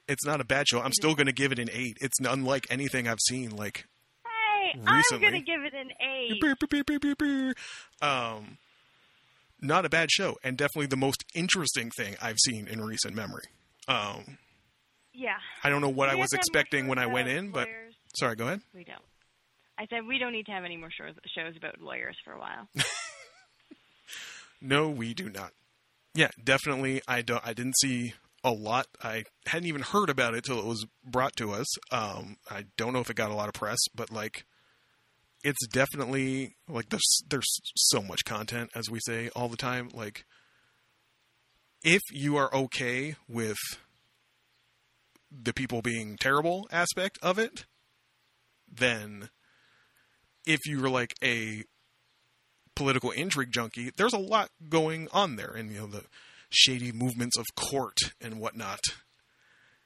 It's not a bad show. I'm still going to give it an eight. It's unlike anything I've seen. Like Hey, I'm gonna give it an eight. Um, not a bad show, and definitely the most interesting thing I've seen in recent memory. Um, Yeah. I don't know what We I was to have more expecting when I went in, but lawyers. sorry, go ahead. We don't. I said we don't need to have any more shows shows about lawyers for a while. No, we do not. Yeah, definitely. I don't. I didn't see a lot. I hadn't even heard about it till it was brought to us. Um, I don't know if it got a lot of press, but like, it's definitely like there's there's so much content as we say all the time. Like, if you are okay with the people being terrible aspect of it, then if you're like a political intrigue junkie, there's a lot going on there, and you know the shady movements of court and whatnot.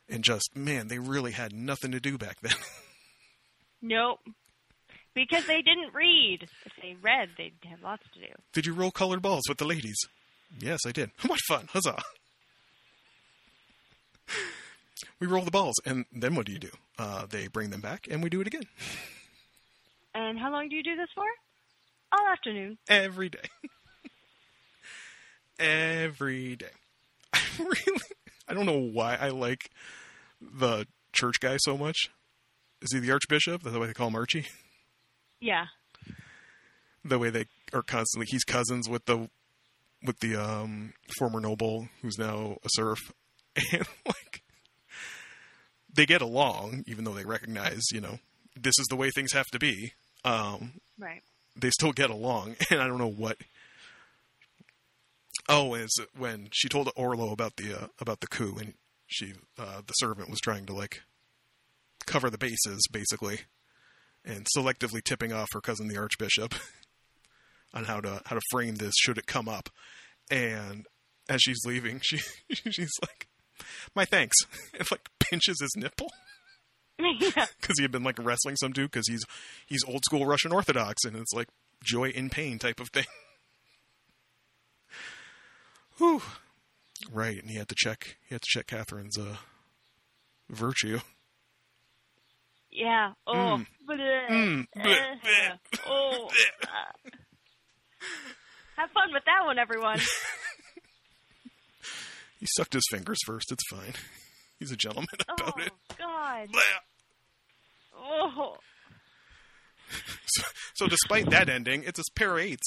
And just man, they really had nothing to do back then. Nope. Because they didn't read. If they read, they'd have lots to do. did you roll colored balls with the ladies? Yes, I did. What fun! Huzzah! We roll the balls, and then what do you do? Uh, they bring them back, and we do it again And how long do you do this for? All afternoon. every day. every day. I really, I don't know why I like the church guy so much. Is he the archbishop? That's way they call him Archie. Yeah. the way they are constantly he's cousins with the with the um former noble who's now a serf and like they get along even though they recognize you know this is the way things have to be um Right. they still get along and i don't know what oh it's when she told orlo about the uh, about the coup and she uh the servant was trying to like cover the bases basically and selectively tipping off her cousin the archbishop on how to how to frame this should it come up and as she's leaving she she's like my thanks and like pinches his nipple yeah. because he had been like wrestling some dude because he's he's old school Russian Orthodox and it's like joy in pain type of thing. Whew. Right, and he had to check he had to check Catherine's uh virtue. Yeah. Oh. Mm. Bleh. Mm. Bleh. Uh, oh. Uh. Have fun with that one, everyone. He sucked his fingers first. It's fine. He's a gentleman about oh it. God. Bleh. Oh. So, so despite that ending, it's a pair of eights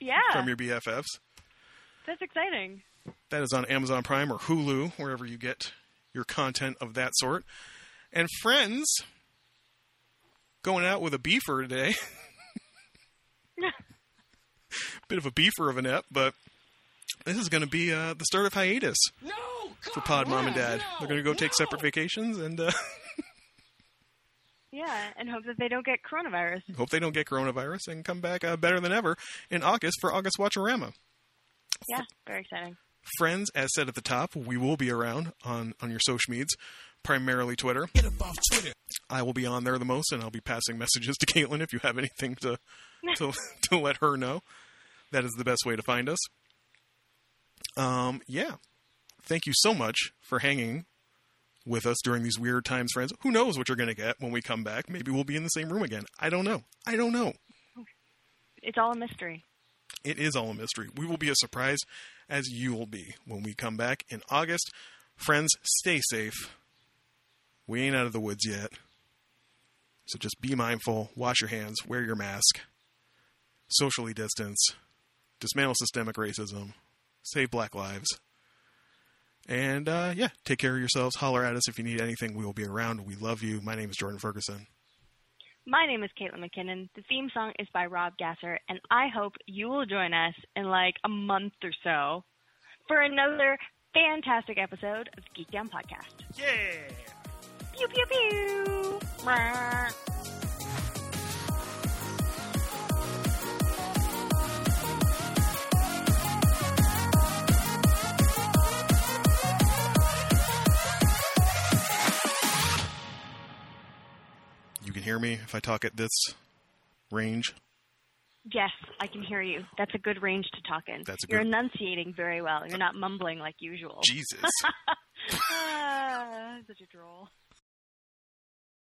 Yeah. from your BFFs. That's exciting. That is on Amazon Prime or Hulu, wherever you get your content of that sort. And friends, going out with a beefer today. Bit of a beefer of an ep, but this is going to be uh, the start of hiatus No! for Pod Mom and Dad. They're going to go take separate vacations and uh, Yeah, and hope that they don't get coronavirus. hope they don't get coronavirus and come back uh, better than ever in August for August Watcherama. Yeah, very exciting. Friends, as said at the top, we will be around on, on your social medias, primarily Twitter. Get up off Twitter. I will be on there the most, and I'll be passing messages to Caitlin if you have anything to to, to let her know. That is the best way to find us. Um, yeah. Thank you so much for hanging with us during these weird times, friends. Who knows what you're going to get when we come back? Maybe we'll be in the same room again. I don't know. I don't know. It's all a mystery. It is all a mystery. We will be as surprised as you will be when we come back in August. Friends, stay safe. We ain't out of the woods yet. So just be mindful, wash your hands, wear your mask, socially distance, dismantle systemic racism, save black lives. And uh, yeah, take care of yourselves. Holler at us if you need anything. We will be around. We love you. My name is Jordan Ferguson. My name is Caitlin McKinnon. The theme song is by Rob Gasser, and I hope you will join us in like a month or so for another fantastic episode of the Geek Down Podcast. Yeah! Pew pew pew. You can hear me if I talk at this range. Yes, I can hear you. That's a good range to talk in. That's a You're good- enunciating very well. You're not mumbling like usual. Jesus. ah, such a droll.